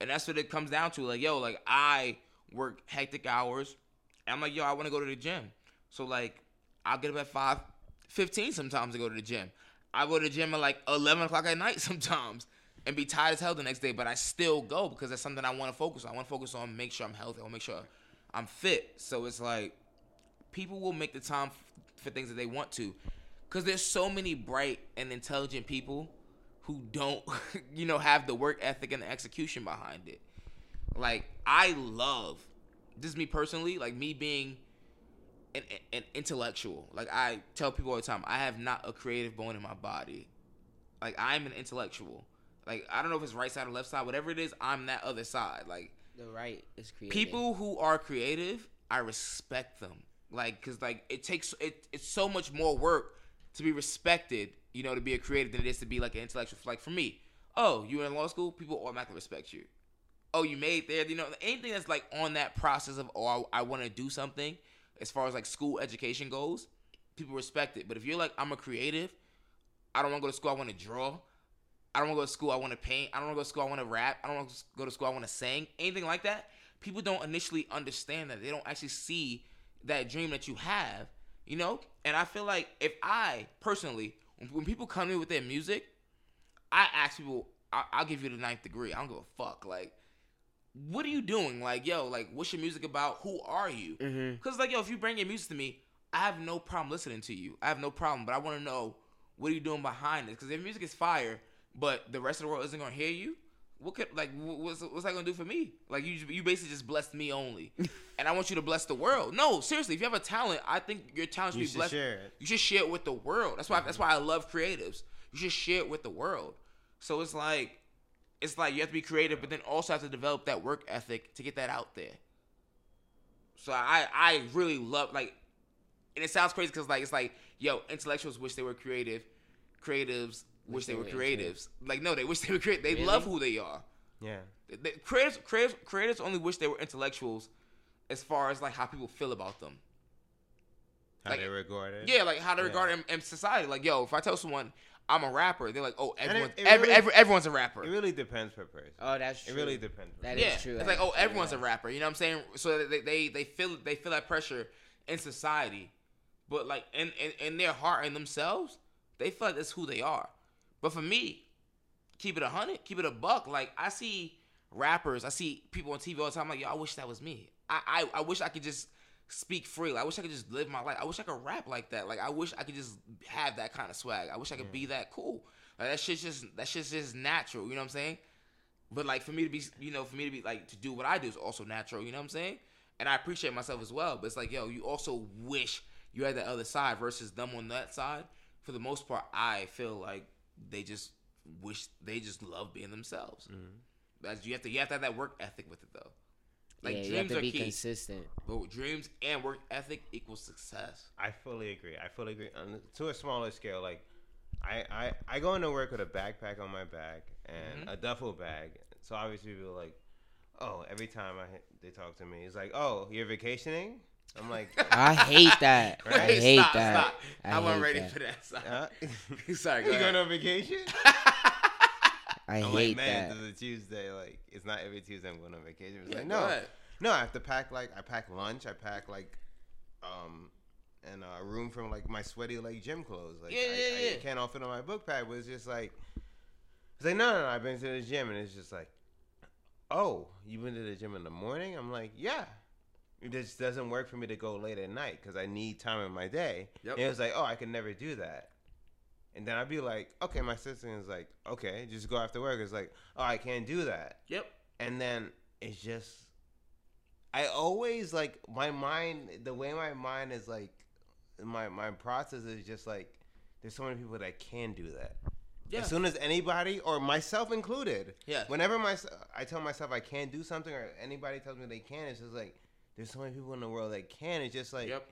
And that's what it comes down to. Like, yo, like I work hectic hours. And I'm like, yo, I want to go to the gym. So like I'll get up at five fifteen sometimes to go to the gym. I go to the gym at like eleven o'clock at night <laughs> sometimes and be tired as hell the next day, but I still go because that's something I want to focus on. I want to focus on make sure I'm healthy. I want to make sure I'm fit. So it's like people will make the time for things that they want to because there's so many bright and intelligent people who don't <laughs> you know have the work ethic and the execution behind it like i love this is me personally like me being an, an intellectual. Like i tell people all the time i have not a creative bone in my body. Like i'm an intellectual. Like i don't know if it's right side or left side whatever it is i'm that other side. Like The right is creative. people who are creative i respect them. Like because like it takes it, it's so much more work to be respected you know to be a creative than it is to be like an intellectual. Like for me oh you were in law school people automatically respect you. Oh you made there you know anything that's like on that process of oh i, I want to do something as far as like school education goes people respect it but if you're like i'm a creative i don't want to go to school i want to draw I don't want to go to school. I want to paint. I don't want to go to school. I want to rap. I don't want to go to school. I want to sing. Anything like that. People don't initially understand that. They don't actually see that dream that you have, you know? And I feel like if I personally, when, people come to me with their music, I ask people, I, I'll give you the ninth degree. I don't give a fuck. Like, what are you doing? Like, yo, like, what's your music about? Who are you? Mm-hmm. Because, like, yo, if you bring your music to me, I have no problem listening to you. I have no problem, but I want to know what are you doing behind it? Because if your music is fire, but the rest of the world isn't gonna hear you, what could like what's what's that gonna do for me? Like you you basically just blessed me only, <laughs> and I want you to bless the world. No, seriously, if you have a talent, I think your talent should You be should blessed. share it. You should share it with the world. That's why that's mm-hmm. why I love creatives. You should share it with the world. So it's like it's like you have to be creative, but then also have to develop that work ethic to get that out there. So I I really love like, and it sounds crazy because like it's like yo intellectuals wish they were creative, creatives wish they were creatives. Like no, they wish they were creative. They Really? love who they are. Yeah. The- the creatives, creatives, creatives only wish they were intellectuals, as far as like how people feel about them. How Like- they regard it. Yeah, like how they Yeah. regard in, in society. Like, yo, if I tell someone I'm a rapper, they're like, oh, And it- it every, really- every, everyone's a rapper. It really depends per person. Oh, that's true. It really depends. per That person. is true. It's like, oh, actually, everyone's yeah. a rapper. You know what I'm saying? So they they, they feel they feel that pressure in society, but like in, in in their heart and themselves, they feel like that's who they are. But for me, keep it a hundred, keep it a buck. Like I see rappers, I see people on TV all the time. Like, yo, I wish that was me. I I, I wish I could just speak freely. I wish I could just live my life. I wish I could rap like that. Like I wish I could just have that kind of swag. I wish I could be that cool. Like that shit's just that shit's just natural. You know what I'm saying? But like for me to be, you know, for me to be like to do what I do is also natural. You know what I'm saying? And I appreciate myself as well. But it's like, yo, you also wish you had that other side versus them on that side. For the most part, I feel like they just wish they just love being themselves. Mm-hmm. That's you have to you have to have that work ethic with it though. Like yeah, dreams you have to are be key. consistent. But dreams and work ethic equals success. I fully agree. I fully agree. On, to a smaller scale, like I, I, I go into work with a backpack on my back and Mhm. a duffel bag. So obviously people are like, oh, every time I they talk to me, it's like, oh, you're vacationing. I'm like, <laughs> I hate that. <laughs> I hate Stop, that. stop. I, I, wasn't hate ready that. for that. Sorry, Huh? <laughs> Sorry go you ahead. going on vacation? I I'm hate like, man, that. this is a Tuesday. Like, it's not every Tuesday I'm going on vacation. It's Yeah, like, no, ahead. no, I have to pack like I pack lunch. I pack like, um, and a room from like my sweaty like gym clothes. Like, Yeah, I, yeah, I yeah. can't all fit on my book bag. But it's just like, it's like no, no, no. I've been to the gym, and it's just like, oh, you've been to the gym in the morning? I'm like, yeah. It just doesn't work for me to go late at night because I need time in my day. Yep. And it was like, oh, I could never do that. And then I'd be like, okay, my sister is like, okay, just go after work. It's like, oh, I can't do that. Yep. And then it's just, I always like my mind, the way my mind is like, my my process is just like, there's so many people that can do that. Yeah. As soon as anybody, or myself included, Yeah. Whenever my I tell myself I can't do something, or anybody tells me they can, it's just like there's so many people in the world that can. It's just like Yep.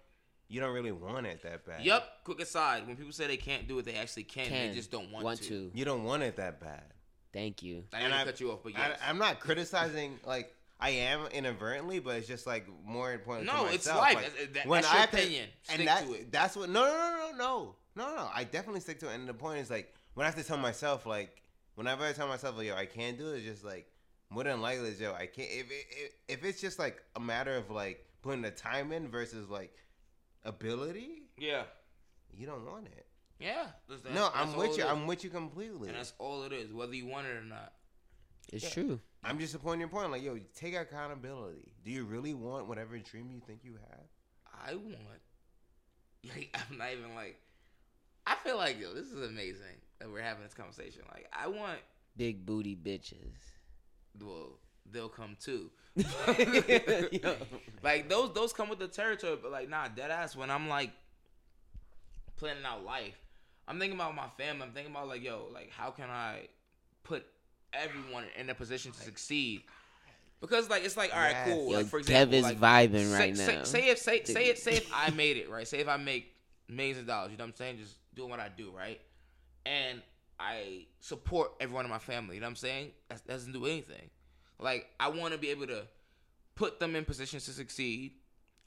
You don't really want it that bad. Yep. Quick aside: when people say they can't do it, they actually can. Can. They just don't want, to. You don't want it that bad. Thank you. I didn't cut you off, but yes. I, am not criticizing <laughs> like I am inadvertently, but it's just like more important. No, to it's myself. life. Like, That's- that- when that's your I have to- opinion. Stick and that, to it. That's what. No, no, no, no, no, no, no. I definitely stick to it. And the point is like when I have to tell myself like whenever I tell myself like, yo I can't do it, it's just like more than likely is yo I can't. If it, if, if it's just like a matter of like putting the time in versus like ability, yeah. you don't want it. Yeah. That's- that's- no, I'm with you. I'm with you completely. And that's all it is, whether you want it or not. It's Yeah. true. I'm just supporting your point. Like, yo, take accountability. Do you really want whatever dream you think you have? I want. Like, <laughs> I'm not even like. I feel like yo, this is amazing that we're having this conversation. Like, I want. Big booty bitches. Well, they'll come too. <laughs> <laughs> like those, those come with the territory. But like, nah, dead ass. When I'm like planning out life, I'm thinking about my family. I'm thinking about like, yo, like how can I put everyone in a position to succeed? Because like it's like all right, cool. Yo, like for Kev example, is like, vibing say, right say- now. Say, if say say it say if I <laughs> made it right. Say if I make millions of dollars. You know what I'm saying? Just doing what I do right, and I support everyone in my family. You know what I'm saying? That doesn't do anything. Like I want to be able to put them in positions to succeed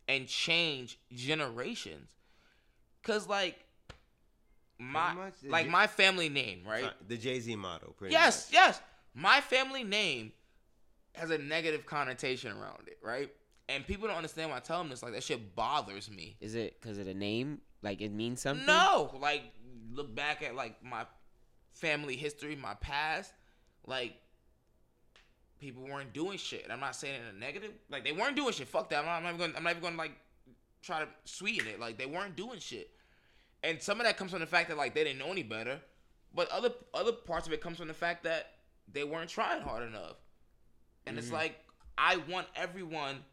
and change generations. Cause like my like J- my family name, right? The Jay Z model. Pretty Yes, much. yes. My family name has a negative connotation around it, right? And people don't understand when I tell them this. Like that shit bothers me. Is it because of the name? Like it means something? No, like look back at like my family history, my past, like people weren't doing shit. And I'm not saying it in a negative. Like they weren't doing shit. Fuck that. I'm not, I'm not even going. I'm not even going to like try to sweeten it. Like they weren't doing shit. And some of that comes from the fact that like they didn't know any better. But other other parts of it comes from the fact that they weren't trying hard enough. And it's like I want everyone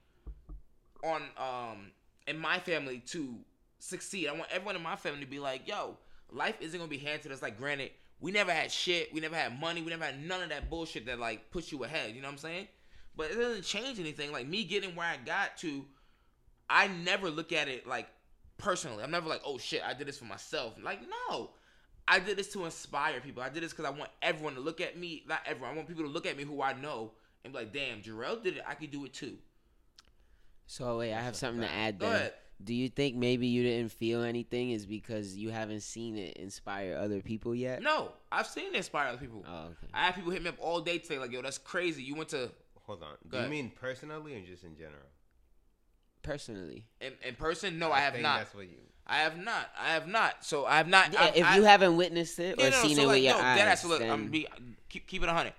on um in my family to succeed. I want everyone in my family to be like, yo, life isn't gonna be handed to us. Like, granted, we never had shit, we never had money, we never had none of that bullshit that like puts you ahead. You know what I'm saying? But it doesn't change anything. Like me getting where I got to, I never look at it like personally. I'm never like, oh shit, I did this for myself. Like, no. I did this to inspire people. I did this because I want everyone to look at me. Not everyone. I want people to look at me who I know and be like, damn, Jarrell did it. I could do it too. So wait, I have something to add Go there. ahead. Do you think maybe you didn't feel anything is because you haven't seen it inspire other people yet? No, I've seen it inspire other people. Oh, okay. I have people hit me up all day today, like, "Yo, that's crazy. You went to Hold on. Go Do you mean personally or just in general? Personally. in, in person? No, I, have think not. That's what you. I have not. I have not. So I have not. Yeah, I, if I, you haven't witnessed it or Yeah, no, seen so it like, with your no, eyes, dead ass, look, then I'm be keep, keep it hundred.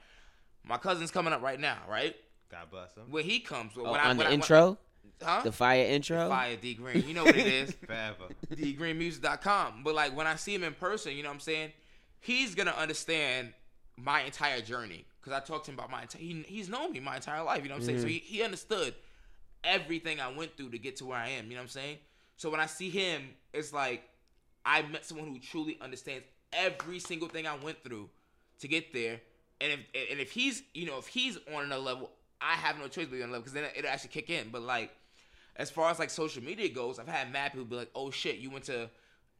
My cousin's coming up right now, right? God bless him. When he comes, Oh, when I, on when the I, intro, huh? the fire intro. Fire D Green. You know what it is. <laughs> Forever. DGreenmusic.com. But like when I see him in person, you know what I'm saying? He's gonna understand my entire journey because I talked to him about my entire. He, he's known me my entire life. You know what I'm saying? So mm-hmm. he, he understood everything I went through to get to where I am. You know what I'm saying? So when I see him, it's like I met someone who truly understands every single thing I went through to get there. And if and if he's you know if he's on another level, I have no choice but to be on a level because then it'll actually kick in. But like as far as like social media goes, I've had mad people be like, "Oh shit, you went to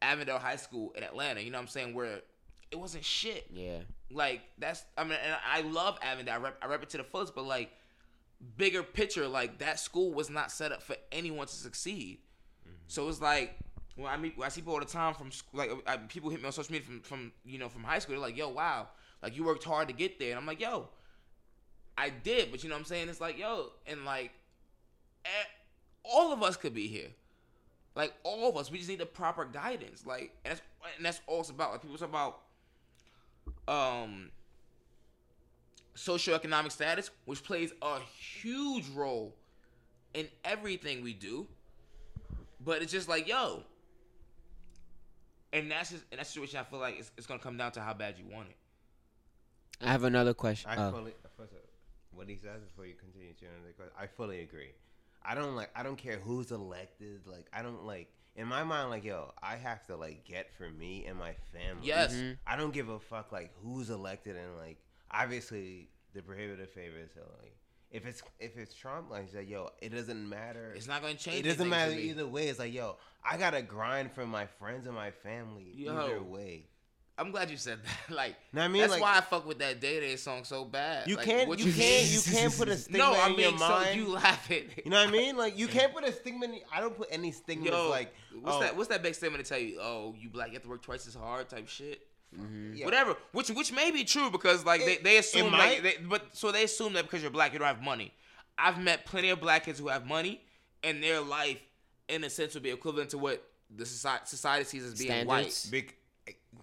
Avondale High School in Atlanta." You know what I'm saying? Where it wasn't shit. Yeah. Like that's I mean, and I love Avondale. I rep, I rep it to the fullest, but like bigger picture, like that school was not set up for anyone to succeed. Mm-hmm. So it's like when I meet, when I see people all the time from like I, people hit me on social media from from you know from high school. They're like, "Yo, wow, like you worked hard to get there," and I'm like, "Yo, I did," but you know what I'm saying? It's like, yo, and like all of us could be here. Like all of us, we just need the proper guidance. Like, and that's and that's all it's about. Like people talk about um socioeconomic status, which plays a huge role in everything we do. But it's just like, yo. And that's just in that situation, I feel like it's, it's gonna come down to how bad you want it. I have another question. I Oh. fully. First, what he says before you continue to another question. I fully agree. I don't like. I don't care who's elected. Like I don't like. In my mind, like yo, I have to like get for me and my family. Yes. Mhm. I don't give a fuck like who's elected and like obviously the prohibitive favor is Hillary. If it's if it's Trump, like say, yo, it doesn't matter. It's not gonna change It doesn't matter either way. It's like yo, I gotta grind for my friends and my family Yo. either way. I'm glad you said <laughs> that. Like, Know what I mean? that's Like- why I fuck with that Day Day song so bad. You Like, can't, what you can't, you can't put a <laughs> stigma no, I in mean, your so mind. you laughing. <laughs> You know what I mean? Like you can't put a stigma. In, I don't put any stigma. Yo, like what's oh, that? What's that big statement to tell you? Oh, you black, you have to work twice as hard, type shit. Mm-hmm. Yeah. Whatever, which which may be true because like they, they assume might- like, they, but so they assume that because you're black you don't have money. I've met plenty of black kids who have money, and their life, in a sense, would be equivalent to what the society, society sees as being Standards. white. Big,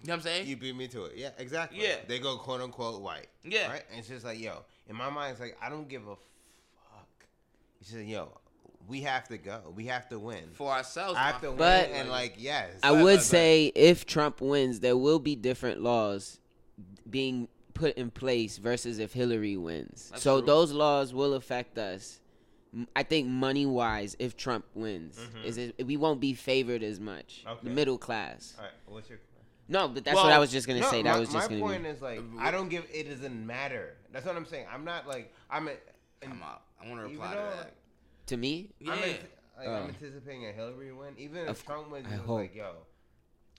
You know what I'm saying? you beat me to it. Yeah, exactly. Yeah. they go quote unquote white. Yeah. right. And it's just like yo, in my mind, it's like I don't give a fuck. It's just yo, we have to go. We have to win. For ourselves, I have my to But- win, and like yes, I would say if Trump wins, there will be different laws being put in place versus if Hillary wins. That's so true. those laws will affect us. I think money wise, if Trump wins, mm-hmm. is it, we won't be favored as much. Okay. The middle class. All right, what's your? No, but that's Well, what I was just gonna no, say. That my, was just my gonna point be. is like I don't give. It doesn't matter. That's what I'm saying. I'm not like I'm. A, I'm out. I want to reply to that. like, to me, Yeah. I'm, ant- like, I'm Oh. anticipating a Hillary win. Even if Of- Trump wins, I it's hope. like, yo,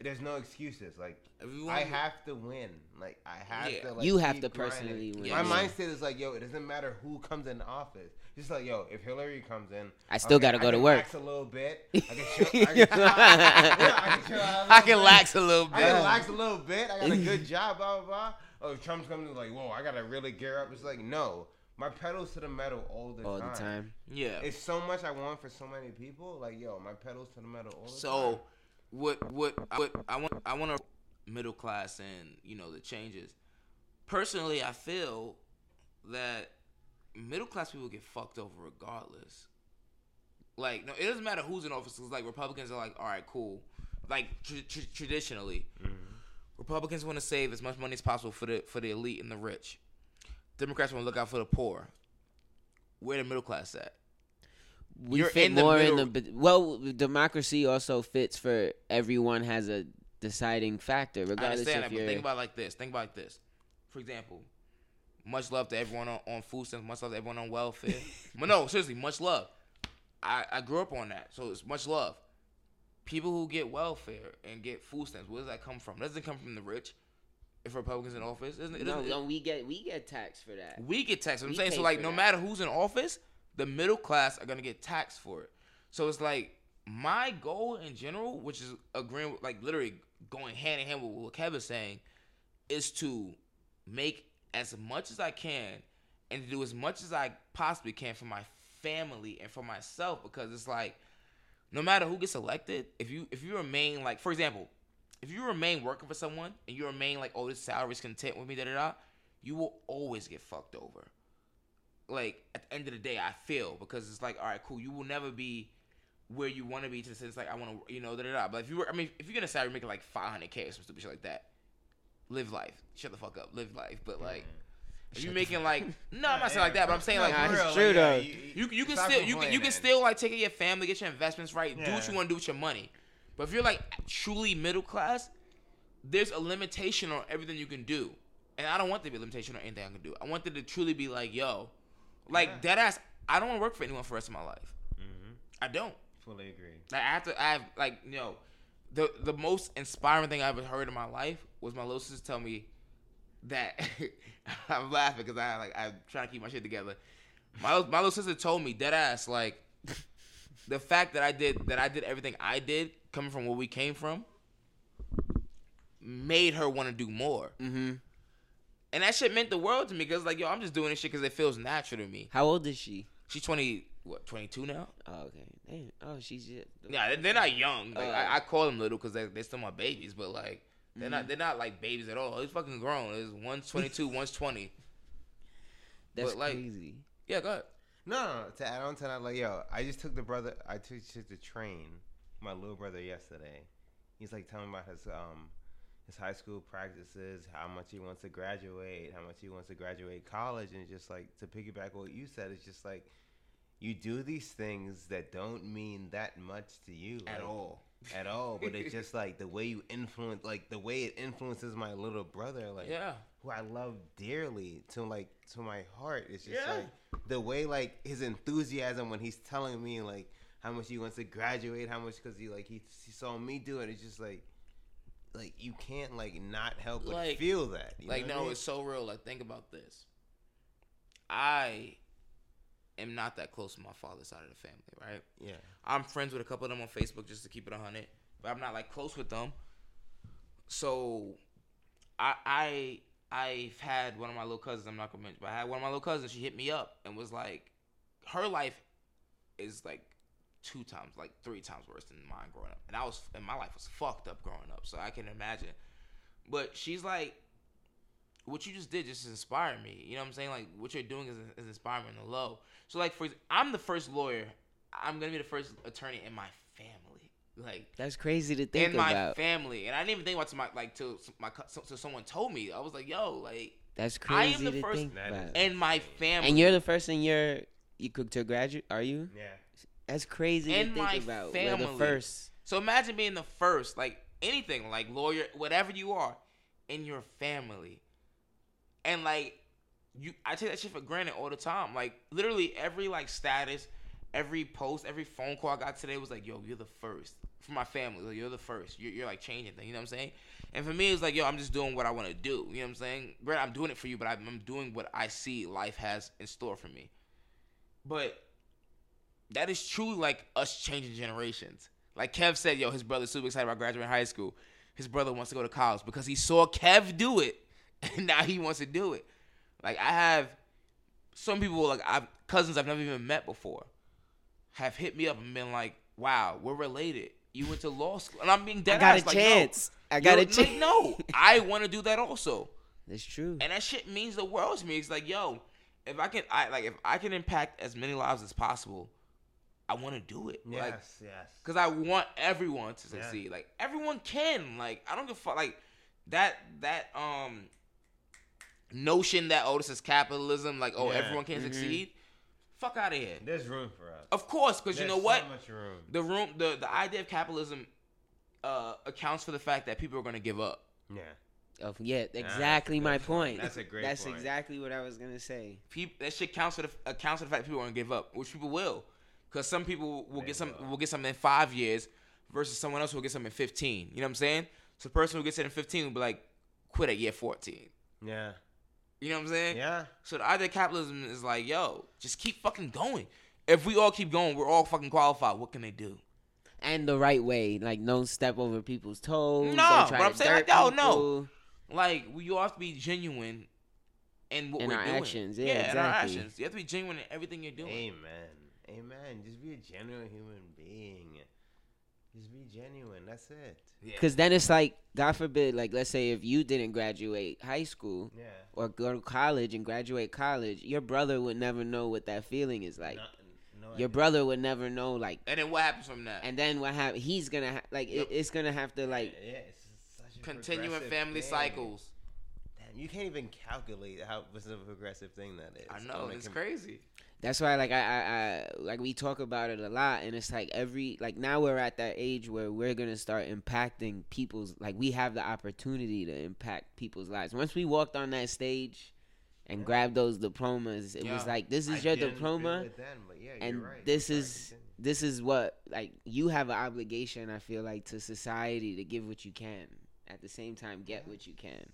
there's no excuses. Like, If I have to win. Like, I have Yeah. to. Like, You have keep to grinding. personally win, My yeah. mindset is like, yo, it doesn't matter who comes in office. Just like, yo, if Hillary comes in, I still gotta go to work. I to can work. Lax a little bit. <laughs> I can chill. I can, <laughs> I can chill out a <laughs> I little can bit. lax a little I can bit. relax a little bit. I got a good job, blah blah blah. Oh, if Trump's coming, like, whoa, I gotta really gear up. It's like, no, my pedals to the metal all the all time. the time. Yeah. It's so much I want for so many people. Like, yo, my pedals to the metal all the time. So, what what what I want I want a middle class and you know the changes. Personally, I feel that middle class people get fucked over regardless. Like, no, it doesn't matter who's in office. 'cause, like Republicans are like, all right, cool. Like tr- tr- traditionally, mm-hmm. Republicans want to save as much money as possible for the for the elite and the rich. Democrats want to look out for the poor. Where the middle class at? We You're fit in the more in the well. Democracy also fits for everyone has a deciding factor, I regardless understand if that, but you're. think about it like this. Think about it like this. For example, much love to everyone on, on food stamps. Much love to everyone on welfare. <laughs> but no, seriously, much love. I, I grew up on that, so it's much love. People who get welfare and get food stamps, where does that come from? Doesn't come from the rich. If Republicans in office, isn't it? no, no, we get we get taxed for that. we get taxed. I'm We saying so. Like, no that. matter who's in office, the middle class are gonna get taxed for it. So it's like my goal in general, which is agreeing with, like literally going hand in hand with what Kevin's saying, is to make as much as I can and to do as much as I possibly can for my family and for myself because it's like no matter who gets elected, if you if you remain like for example, if you remain working for someone and you remain like oh this salary's content with me da da da, you will always get fucked over. Like at the end of the day, I feel because it's like all right, cool, you will never be where you want to be to the sense like I want to you know da da da. But if you were, I mean, if you're gonna salary making like 500k or some stupid shit like that, live life. Shut the fuck up, live life. But like. Mm-hmm. If you making like <laughs> no, I'm not saying like that, but I'm saying like Nah, it's true, like, though. You, you, you can Stop still you can you can still like take care of your family, get your investments right, do what you want to do with your money. But if you're like truly middle class, there's a limitation on everything you can do, and I don't want there to be a limitation on anything I can do. I want there to truly be like, yo, like dead ass. I don't want to work for anyone for the rest of my life. Mm-hmm. I don't. Fully agree. Like I have to. I have like you know, the the most inspiring thing I ever heard in my life was my little sister tell me that <laughs> I'm laughing because I like I'm trying to keep my shit together. My my little sister told me dead ass like the fact that I did that I did everything I did coming from where we came from made her want to do more. Mm-hmm. And that shit meant the world to me because like yo, I'm just doing this shit because it feels natural to me. How old is she? She's twenty what twenty two now. Oh, okay. Damn. Oh, she's just. Yeah, they- they're not young. Like Uh, I, I call them little because they they're still my babies, but like they're Mhm. not they're not like babies at all. He's fucking grown. It's one's twenty two, <laughs> one's twenty. That's But, like, crazy. Yeah, go ahead. No, no, no, to add on to that, like, yo, I just took the brother, I took, took the train, my little brother yesterday. He's like telling me about his um his high school practices, how much he wants to graduate, how much he wants to graduate college, and just like to piggyback what you said, it's just like you do these things that don't mean that much to you At all. at all. But it's <laughs> just like the way you influence, like the way it influences my little brother, like Yeah. who I love dearly to like to my heart. It's just Yeah. like the way like his enthusiasm when he's telling me like how much he wants to graduate, how much because he like he, he saw me do it. It's just like like you can't like not help but Like- feel that. you like know no, I mean? it's so real. Like think about this. I am not that close to my father's side of the family, right? Yeah. I'm friends with a couple of them on Facebook just to keep it a hundred, but I'm not like close with them. So, I I I've had one of my little cousins. I'm not gonna mention, but I had one of my little cousins. She hit me up and was like, her life is like two times, like three times worse than mine growing up, and I was and my life was fucked up growing up. So I can imagine. But she's like, what you just did just inspired me. You know what I'm saying? Like what you're doing is, is inspiring me in the low. So like for I'm the first lawyer. I'm gonna be the first attorney in my family. Like That's crazy to think in my family, and I didn't even think about to my like till my so, so someone told me. I was like, yo, like That's I am crazy the to first think about. in my family, And you're the first in your you could to graduate. Are you? Yeah. That's crazy in to think my about. family. We're the first. So imagine being the first, like anything, like lawyer, whatever you are, in your family, and like you, I take that shit for granted all the time. Like literally every like status, every post, every phone call I got today was like, "Yo, you're the first for my family. Like, you're the first. You're, you're like changing things. You know what I'm saying?" And for me, it's like, "Yo, I'm just doing what I want to do." You know what I'm saying? Granted, I'm doing it for you, but I'm, I'm doing what I see life has in store for me. But that is truly like us changing generations. Like Kev said, yo, his brother's super excited about graduating high school. His brother wants to go to college because he saw Kev do it, and <laughs> now he wants to do it. Like I have some people, like I've cousins I've never even met before, have hit me up and been like, "Wow, we're related. You went to law school," and I'm being dead. got ass, a like, yo, chance. I got a you're- like, chance. no, <laughs> I want to do that also. That's true. And that shit means the world to me. It's like, yo, if I can, I like, if I can impact as many lives as possible, I want to do it. Yes, like, yes. Because I want everyone to Yeah. succeed. Like everyone can. Like I don't give a fuck. Like that that um notion that oh this is capitalism. Like oh Yeah. everyone can Mhm. succeed. Fuck out of here. There's room for us. Of course, because you There's know so what? much room. The room, the the idea of capitalism uh accounts for the fact that people are going to give up. Yeah. Oh, yeah, exactly good my point. point. That's a great That's point. exactly what I was gonna say. People, that shit counts for the accounts for the fact that people are gonna give up, which people will, because some people will get some will get something in five years versus someone else who will get something in fifteen. You know what I'm saying? So the person who gets it in fifteen will be like, quit at year fourteen. Yeah. You know what I'm saying? Yeah. So the idea of capitalism is like, yo, just keep fucking going. If we all keep going, we're all fucking qualified. What can they do? and the right way. Like don't step over people's toes. No, don't try but I'm to saying like, dirt yo, no. Like we all have to be genuine in what In we're our doing. actions, yeah, exactly. in our actions. You have to be genuine in everything you're doing. Amen. Amen. Just be a genuine human being. Just be genuine. That's it. Yeah. Cause then it's like, God forbid, like let's say if you didn't graduate high school Yeah. or go to college and graduate college, your brother would never know what that feeling is like. No, no Your brother would never know, like, And then what happens from that? and then what happen? He's gonna ha- like it, it's gonna have to like Yeah, it's such a Continuing family thing. cycles. Damn, you can't even calculate how what's a progressive thing that is. I know it's com- crazy. That's why, like I, I, I, like we talk about it a lot, and it's like every, like now we're at that age where we're gonna start impacting people's, like we have the opportunity to impact people's lives. Once we walked on that stage and grabbed those diplomas, it was like, this is I your diploma, then, but yeah, and you're right. this You're is, right. this is what, like you have an obligation. I feel like to society to give what you can. At the same time, get what you can.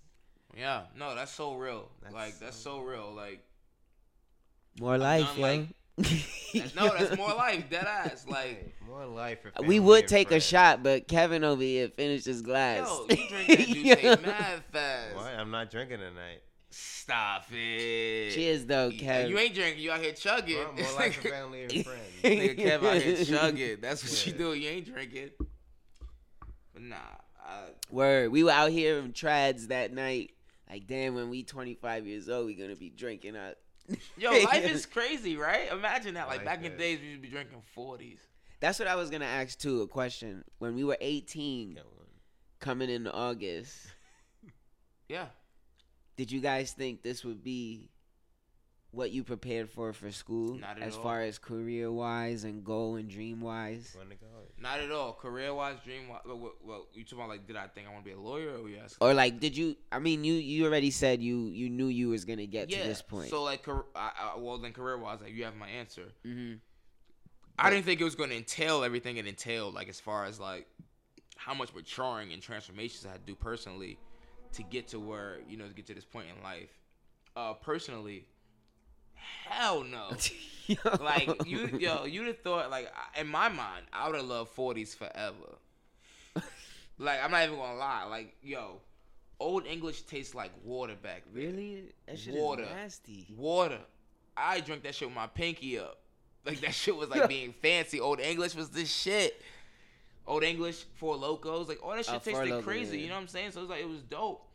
Yeah, no, that's so real. That's like that's so real. Like More life, done, yo. like- no, that's <laughs> more life. Dead ass. Like <laughs> More life for We would and take a shot, but Kevin over here finished his glass. yo, you drink that <laughs> juice mad fast. What? I'm not drinking tonight. Stop it. Cheers, though, Yeah, Kev. You ain't drinking. You out here chugging. More, more life for family and friends. Nigga Kev out here chugging. That's what you do. You ain't drinking. But nah. I, Word. We were out here in trads that night. Like, damn, when we 25 years old, we gonna be drinking out. Yo, <laughs> life is crazy, right? Imagine that. Like Life back in the days, we used to be drinking forties. That's what I was gonna ask too. A question. When we were 18, coming in August, Yeah. did you guys think this would be what you prepared for for school, Not at as all. far as career wise and goal and dream wise? Not at all. Career wise, dream wise. Well, well, you talking about like, did I think I want to be a lawyer or yes? Or like, did you? I mean, you you already said you you knew you was gonna get to this point. So like, I, I, well then career wise, like you have my answer. hmm I didn't think it was going to entail everything it entailed, like as far as like how much maturing and transformations I had to do personally to get to where you know to get to this point in life. Uh, personally, hell no. <laughs> like you, yo, you'd have thought like in my mind, I would have loved forties forever. <laughs> like I'm not even gonna lie, like yo, old English tastes like water back then. Really? That shit Water. is nasty. Water. I drank that shit with my pinky up. Like that shit was like <laughs> being fancy. Old English was this shit. Old English, for Lokos, like all that shit Uh, tasted Loko, crazy. yeah. You know what I'm saying? So it's like it was dope.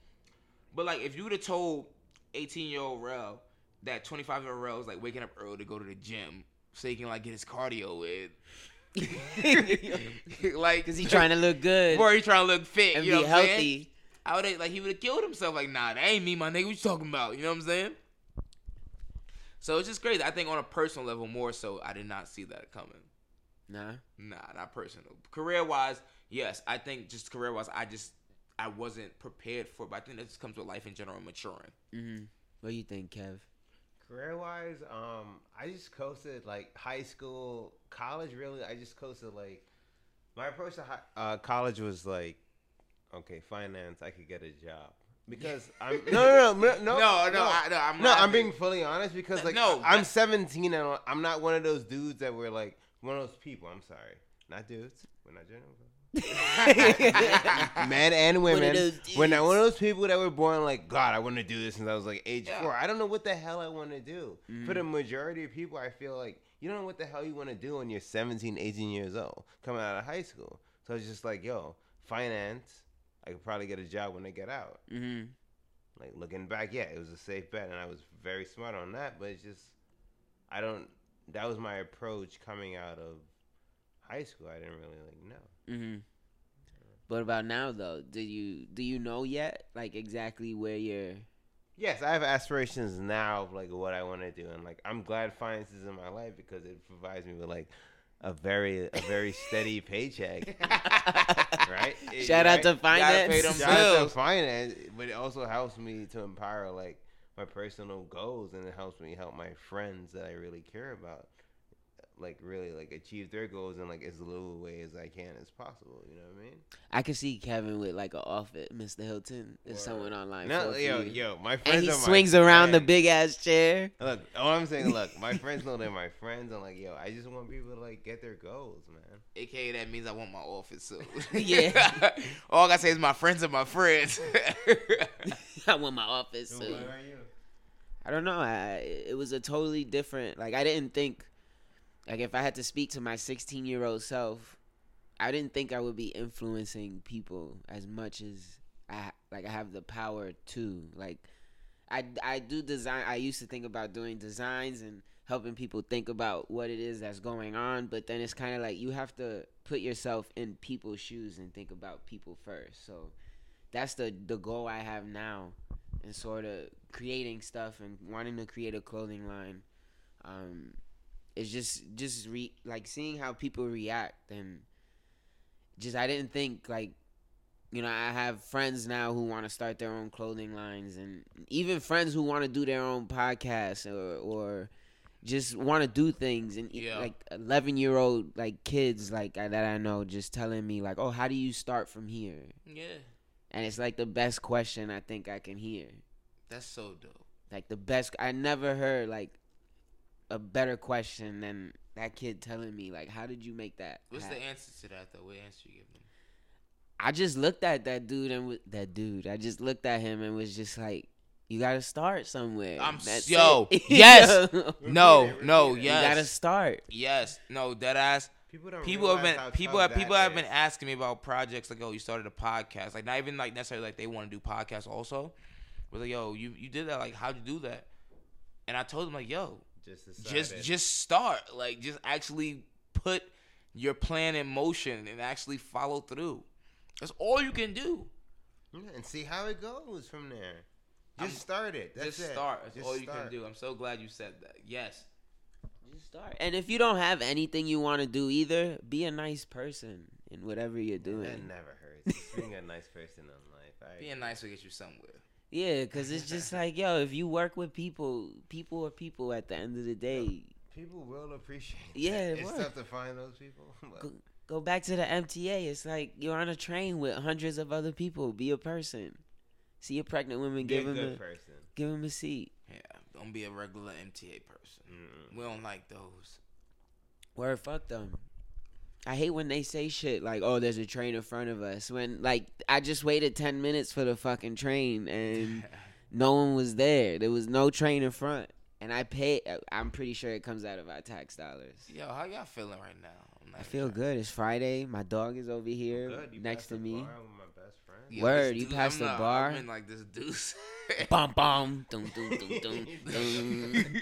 But like if you would have told 18 year old Rel that 25 year old was like waking up early to go to the gym so he can like get his cardio in, <laughs> like Cause he trying to look good or he trying to look fit and you know be what I'm saying? healthy. I would like he would have killed himself. Like, nah, that ain't me, my nigga. What you talking about? You know what I'm saying? So it's just crazy. I think on a personal level, more so, I did not see that coming. Nah. Nah, not personal. Career wise, yes. I think just career wise, I just I wasn't prepared for. it, But I think that just comes with life in general, maturing. hmm What do you think, Kev? Career wise, um, I just coasted like high school, college. Really, I just coasted like my approach to high, uh, college was like, okay, finance. I could get a job because <laughs> I'm no, no, no, no, <laughs> no, No, no, I- no, I'm no. I'm being fully honest because like No, I'm that- 17 and I'm not one of those dudes that were like one of those people. I'm sorry, not dudes. We're not general. <laughs> Men and women. We're not one of those people that were born like, God, I want to do this since I was like age Yeah. four. I don't know what the hell I want to do. For Mm-hmm. the majority of people, I feel like you don't know what the hell you want to do when you're 17, 18 years old, coming out of high school. So it's just like, yo, finance. I could probably get a job when I get out. hmm Like looking back, yeah, it was a safe bet, and I was very smart on that. But it's just, I don't. That was my approach coming out of high school. I didn't really like know. Hmm What about now, though? Do you do you know yet, like exactly where you're? Yes, I have aspirations now of like what I want to do, and like I'm glad finance is in my life because it provides me with like a very a very <laughs> steady paycheck. <laughs> right? It- Shout out to finance. Shout out to finance, but it also helps me to empower like my personal goals, and it helps me help my friends that I really care about like really like achieve their goals in like as little way as I can as possible. You know what I mean? I could see Kevin with like an office, Mr. Hilton, if someone online. No, yo, you. yo, my friends. and he are my swings around the big ass chair. Look, all I'm saying, look, my friends know they're my friends. I'm like, yo, I just want people to like get their goals, man. AKA that means I want my office soon. <laughs> Yeah. <laughs> All I gotta say is my friends are my friends. <laughs> I want my office So soon. what are you? I don't know. I it was a totally different. Like I didn't think, like if I had to speak to my 16 year old self, I didn't think I would be influencing people as much as I like. I have the power to like. I I do design. I used to think about doing designs and helping people think about what it is that's going on. But then it's kind of like you have to put yourself in people's shoes and think about people first. So that's the the goal I have now, and sort of creating stuff and wanting to create a clothing line. Um, it's just just re like seeing how people react and just I didn't think like you know I have friends now who want to start their own clothing lines and even friends who want to do their own podcasts or or just want to do things and Yeah. like 11 year old like kids like I- that I know just telling me like oh how do you start from here yeah, and it's like the best question I think I can hear that's so dope. like the best I never heard like a better question than that kid telling me like how did you make that What's happen?" the answer to that though? What answer you give them? I just looked at that dude and w- that dude I just looked at him and was just like you gotta start somewhere I'm That's yo, it. <laughs> yes, no, no, yes. you gotta start Yes, no, dead ass. People don't People have been people have people that have been asking me about projects like, oh, you started a podcast, like not even like necessarily like they want to do podcasts also, but like, yo, you you did that, like how'd you do that? And I told them like, yo, Just just decided. just start, like just actually put your plan in motion and actually follow through. That's all you can do. Yeah, and see how it goes from there. Just I'm- start it. That's just it. start. That's Just all you start. can do. I'm so glad you said that. Yes. just start and if you don't have anything you want to do either be a nice person in whatever you're doing That never hurts. Being a nice person in life. I Being nice will get you somewhere. Yeah because it's just <laughs> like yo if you work with people people are people at the end of the day People will appreciate. Yeah, that. it it's would. tough to find those people. <laughs> but- go, go back to the MTA. It's like you're on a train with hundreds of other people. Be a person. See a pregnant woman, Be give him good a person. give him a seat. Yeah. Don't be a regular MTA person. Mm. We don't like those. Word, fuck them. I hate when they say shit like, "Oh, there's a train in front of us." When like I just waited ten minutes for the fucking train and <laughs> no one was there. There was no train in front, and I paid. I'm pretty sure it comes out of our tax dollars. Yo, how y'all feeling right now? I'm not I feel good. It's Friday. My dog is over here You next to me. bar with my best friend. Yo, Word, this you passed I'm the bar? I'm in like this D'Ussé. <laughs> <laughs> Bum bum, dum dum dum dum dum.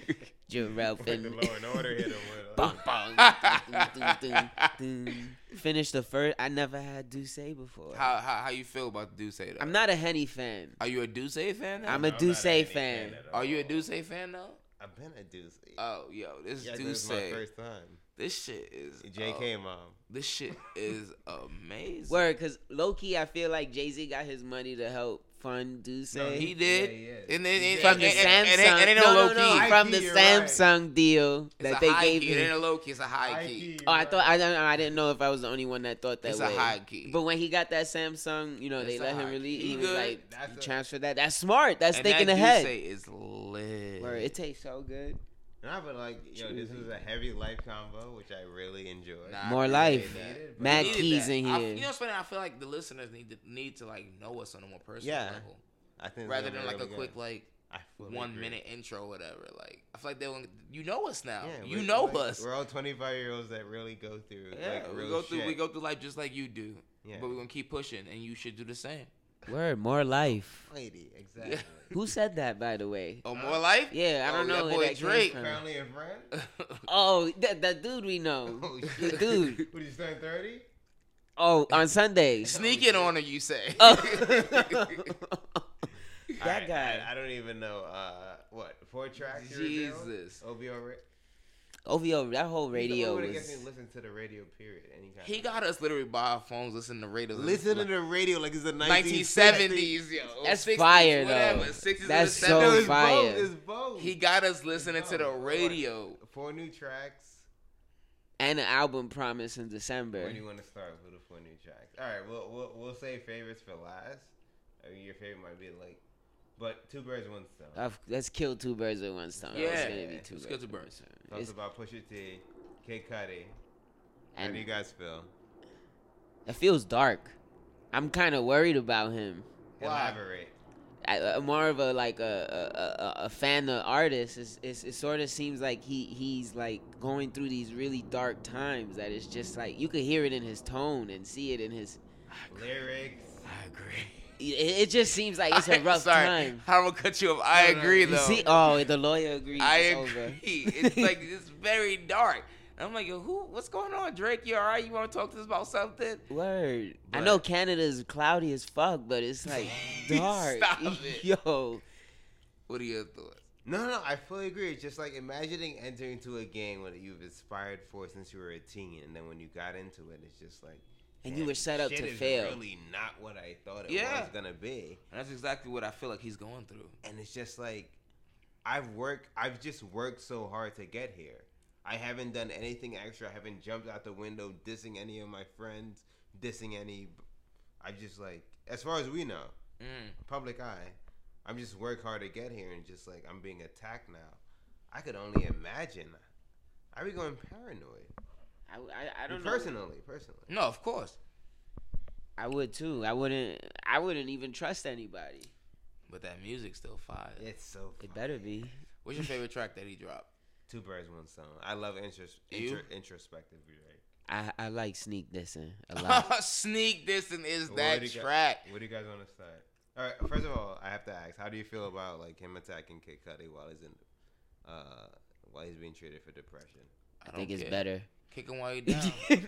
Jarrell <laughs> Like the Law and Order hit him with. Finish the first. I never had D'Ussé before. how, how how you feel about D'Ussé though? I'm not a Henny fan. Are you a D'Ussé fan? Though? I'm a not D'Ussé a fan. fan Are you a D'Ussé fan though? I've been a deuce. Oh, yo, this yeah, D'Ussé. this is my first time. This shit is JK uh, mom. This shit is <laughs> amazing. Word, cause low key, I feel like Jay Z got his money to help fund D'Ussé. No, He did. Yeah, he is. And then and, from the and, and, Samsung. no, no, no, low key. From the. Samsung deal that they gave key. him. It ain't a low key. It's a high, High key. key, Oh, I thought I, don't know, I didn't know if I was the only one that thought that It's way. a high key. But when he got that Samsung, you know, It's they let him high release. key. He He was good. like, That's you a- transfer that. That's smart. That's and thinking that ahead. D'Ussé is lit. Word, it tastes so good. Nah, but like, yo, this was a heavy life combo, which I really enjoyed. Nah, More appreciate life. that. Needed, but- Mad keys that. in I- here. you know what's funny? I feel like the listeners need to need to like know us on a more personal Yeah. level, I think rather than be like a really quick like I one agree. minute intro, or whatever. Like I feel like they will, you know us now. Yeah, you know we're- us. We're all 25 year olds that really go through. Yeah, like, we real go through we go through life just like you do. Yeah. But we're gonna keep pushing, and you should do the same. Word, more life. Lady, exactly. Who said that, by the way? Oh, more life? Yeah, I Oh, don't know That where boy that came Drake. from. Family and friend. <laughs> Oh, that, that dude we know. Oh, The shit. dude. What, you turn 30? Oh, on Sundays. Sneaking on her, you say? Oh. <laughs> that Alright, guy. I, I don't even know. Uh, what? Four tracks? you revealed? Jesus. OVO. Ra- OVO, that whole radio He's the one was. gets listen to the radio. Period. Any kind He of- got us literally by our phones listening to radio. Listen to the radio like it's the 1970s, yo. That's 60s, fire, whatever, though. 60s That's so the 70s. It's fire. both. It's both. He got us listening to the radio. Four new tracks. and an album promise in December. Where do you want to start with the four new tracks? All right, we'll we'll, we'll say favorites for last. I mean, your favorite might be like, but two birds, one stone. Uh, let's kill two birds with one stone. Yeah, it's gonna be two let's birds. kill two with one birds. stone. Talks It's- about Pusha T, Kid Cudi. How And- do you guys feel? It feels dark. I'm kind of worried about him. Elaborate. I, I'm more of a like a a, a, a fan of artists. It's, it's, it sort of seems like he he's like going through these really dark times. That it's just like you could hear it in his tone and see it in his. Lyrics. I agree. It, it just seems like it's a <laughs> rough Sorry, time. I'm gonna cut you off. I No, no, agree you though. See, oh, the lawyer agrees. I it's agree. over. It's <laughs> like it's very dark. And I'm like, yo, who? What's going on, Drake? You all right? You want to talk to us about something? Word. I But- know Canada's cloudy as fuck, but it's <laughs> like dark. Stop it. Yo. What are your thoughts? No, no, I fully agree. It's just like imagining entering into a game that you've aspired for since you were a teen, and then when you got into it, it's just like. And you were set up shit to is fail. Really, not what I thought it Yeah. was gonna be. And that's exactly what I feel like he's going through. and it's just like I've worked I've just worked so hard to get here. I haven't done anything extra. I haven't jumped out the window dissing any of my friends, dissing any I just like as far as we know, Mm. public eye, I'm just work hard to get here and just like I'm being attacked now. I could only imagine. I'd be going paranoid. I, I, I don't know. personally, personally. No, of course. I would too. I wouldn't. I wouldn't even trust anybody. But that music's still fire. It's so It better be. What's your <laughs> favorite track that he dropped? two birds, one stone. I love intros- You? intro- introspective right? I I like sneak dissing a lot. <laughs> Sneak dissing is What that do you gu- track. what do you guys want to start? All right. First of all, I have to ask, how do you feel about like him attacking Kid Cudi while he's in, uh, while he's being treated for depression? I, don't think it's care. better. Kick him while <laughs> you down. Kick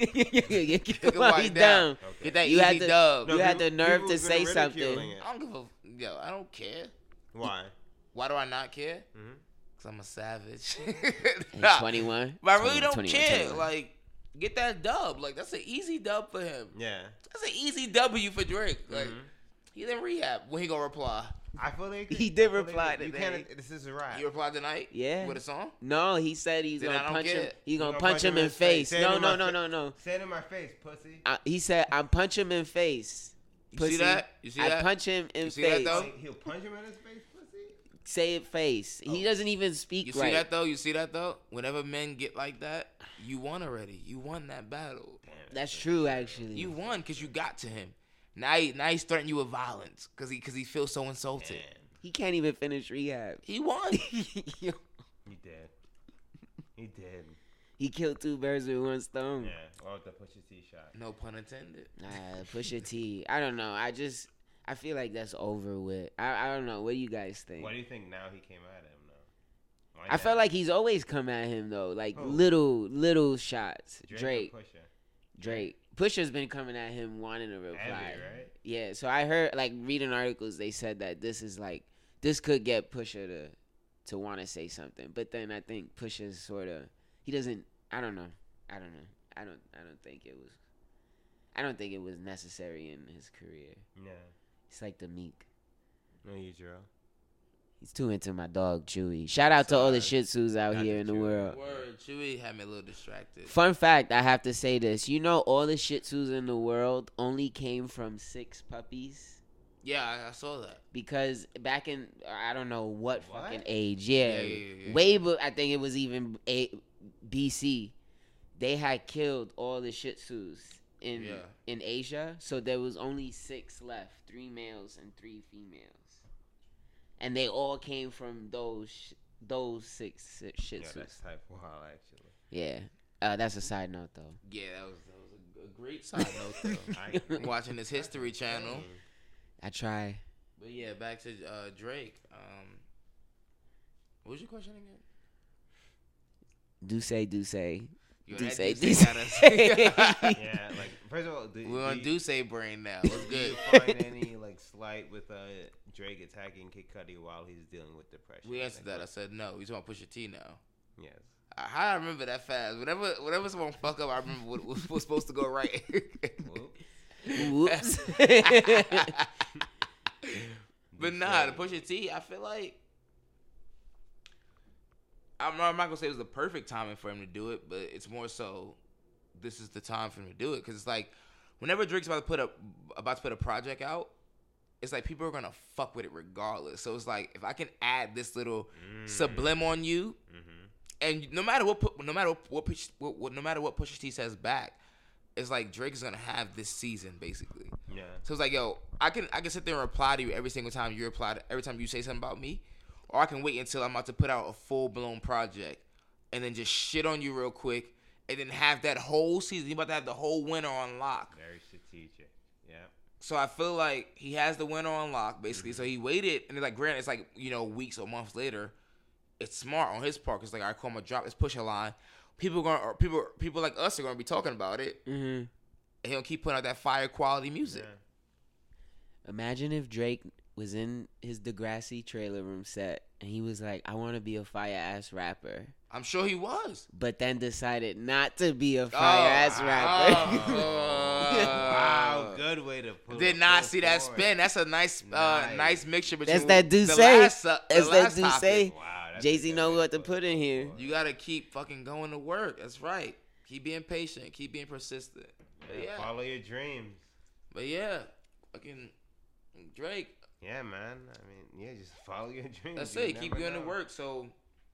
Kick him him while while he you down. down. Get that You easy had the dub. you had the nerve to say something. it. I don't give a yo. I don't care. Why? Why do I not care? Mhm. Cause I'm a savage. <laughs> Nah. 21? But I really don't 21, care. 21. Like, get that dub. Like that's an easy dub for him. Yeah. That's an easy W for Drake. Like Mhm. he's in rehab. When he gonna reply? I fully agree. He did reply agree. You today. can't. This is a rap. You reply tonight? Yeah. With a song? No, he said he's Then gonna punch him. get- He's You gonna punch him in his face. No, no, no, no, no. Say it in my face, pussy. I, he said, "I'm punch him in face." You see that? You see I that? punch him in You see that, face. though? He'll punch him in his face, pussy. Say it face. He oh. doesn't even speak You see right. that though? You see that though? Whenever men get like that, you won already. You won that battle. That's true, actually. You won because you got to him. Now, he, now he's threatening you with violence because he because he feels so insulted. He can't even finish rehab. He won. <laughs> Yo, He did. He did. he killed two birds with one stone. Yeah. Or with the Pusha T shot. no pun intended. Nah, Pusha T. I don't know. I just I feel like that's over with. I I don't know. What do you guys think? What do you think now he came at him though? Why I felt like he's always come at him though, like Who? little little shots. Drake. Drake. Drake. Pusha's been coming at him wanting to reply. Heavy, right? Yeah, so I heard like reading articles they said that this is like this could get Pusha to to want to say something, but then I think Pusha's sort of he doesn't. I don't know. I don't know. I don't. I don't think it was. I don't think it was necessary in his career. Yeah. He's like the meek. No, you, Jarrell. He's too into my dog Chewy. Shout out to all the Shih Tzus out here in the Chewy. world. Word, Chewy had me a little distracted. Fun fact, I have to say this. You know, all the Shih Tzus in the world only came from six puppies. Yeah, I, I saw that. because back in I don't know what, What? fucking age, yeah, Yeah, yeah, yeah, way, but I think it was even a, BC. They had killed all the Shih Tzus in in Asia, so there was only six left, three males and three females, and they all came from those sh- those six, six Shih Yeah, that's type wild actually. Yeah, uh, that's a side note though. Yeah, that was that was a, a great side note though. <laughs> I agree. I'm watching this History Channel. I try. But yeah, back to uh, Drake. Um, what was your question again? Do say, do say, Yo, do say, do say. <laughs> <laughs> Yeah, like first of all, do, We're on do say brain now. What's good? Do you find <laughs> any like slight with uh, Drake attacking Kid Cudi while he's dealing with depression? We answered that. I said no. You talking about Pusha T now? Yes. I- How I remember that fast. Whenever whenever someone fuck up, I remember what, what was supposed to go right. Whoops. Whoops. but nah, the Pusha T, I feel like I'm not, I'm not gonna say it was the perfect timing for him to do it, but it's more so this is the time for him to do it because it's like whenever Drake's about to put a about to put a project out, it's like people are gonna fuck with it regardless. So it's like if I can add this little mm-hmm. sublim on you, mm-hmm. and no matter what, no matter what, what, push, what, what, no matter what Pusha T says back, it's like Drake's gonna have this season basically. Yeah. So it's like, yo, I can I can sit there and reply to you every single time you reply to every time you say something about me, or I can wait until I'm about to put out a full blown project, and then just shit on you real quick, and then have that whole season. You're about to have the whole winter on lock. Very strategic. Yeah. So I feel like he has the winter on lock, basically. So he waited, and it's like, granted, it's like you know weeks or months later. It's smart on his part. because like, I call him a drop. It's push a line. People going or people people like us are gonna be talking about it. Mm-hmm. And he'll keep putting out that fire quality music. Imagine if Drake was in his Degrassi trailer room set and he was like, "I want to be a fire ass rapper," I'm sure he was. but then decided not to be a fire ass rapper. <laughs> wow, good way to put Did not full see that spin. That's a nice, uh, nice mixture between That's that the D'Ussé. last, uh, the That's that last topic. D'Ussé. Jay Z know what to put in here. You gotta keep fucking going to work. That's right. Keep being patient. Keep being persistent. Yeah, yeah. Follow your dreams. But yeah, fucking Drake. Yeah, man. I mean, yeah, just <laughs> follow your dreams. That's You it. Keep never going to work. So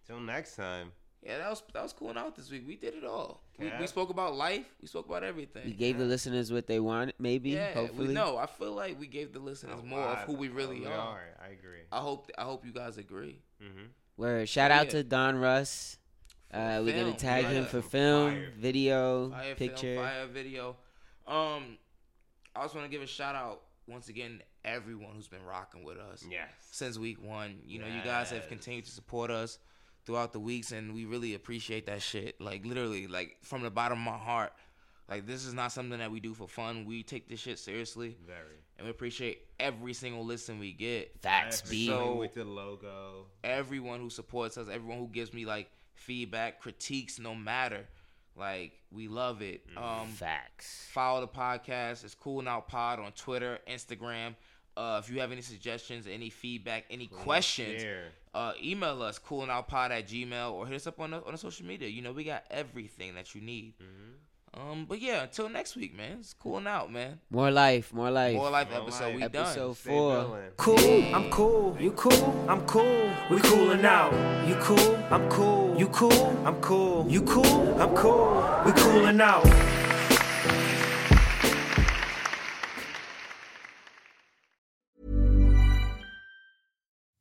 Till next time. yeah, that was that was cool out this week. We did it all. We, we spoke about life. We spoke about everything. We gave the listeners what they wanted, maybe. yeah, hopefully. we know. I feel like we gave the listeners Oh, more of who we really We are. are. I agree. I hope I hope you guys agree. Mm-hmm. Word. Shout out Yeah. to Don Russ. Uh, we're gonna film, tag him for film, Fire. video, Fire picture. film, fire video. Um, I also want to give a shout out once again to everyone who's been rocking with us. Yes. Since week one, you know, you guys have continued to support us throughout the weeks, and we really appreciate that shit. Like literally, like from the bottom of my heart. Like this is not something that we do for fun. We take this shit seriously, Very. and we appreciate every single listen we get. Facts, Especially B. So- with the logo. everyone who supports us, everyone who gives me like feedback, critiques, no matter. Like we love it. Um, Facts. follow the podcast. It's Cool Now Pod on Twitter, Instagram. Uh, if you have any suggestions, any feedback, any questions, share. uh, email us coolnowpod at gmail or hit us up on the, on the social media. You know we got everything that you need. Um, but yeah, until next week, man. It's cooling out, man. More life, more life. More life More episode. life. We Episode done. Stay four. Cool, I'm cool. You cool? I'm cool. We coolin' out. You cool? I'm cool. You cool? I'm cool. You cool? I'm cool. We coolin' out.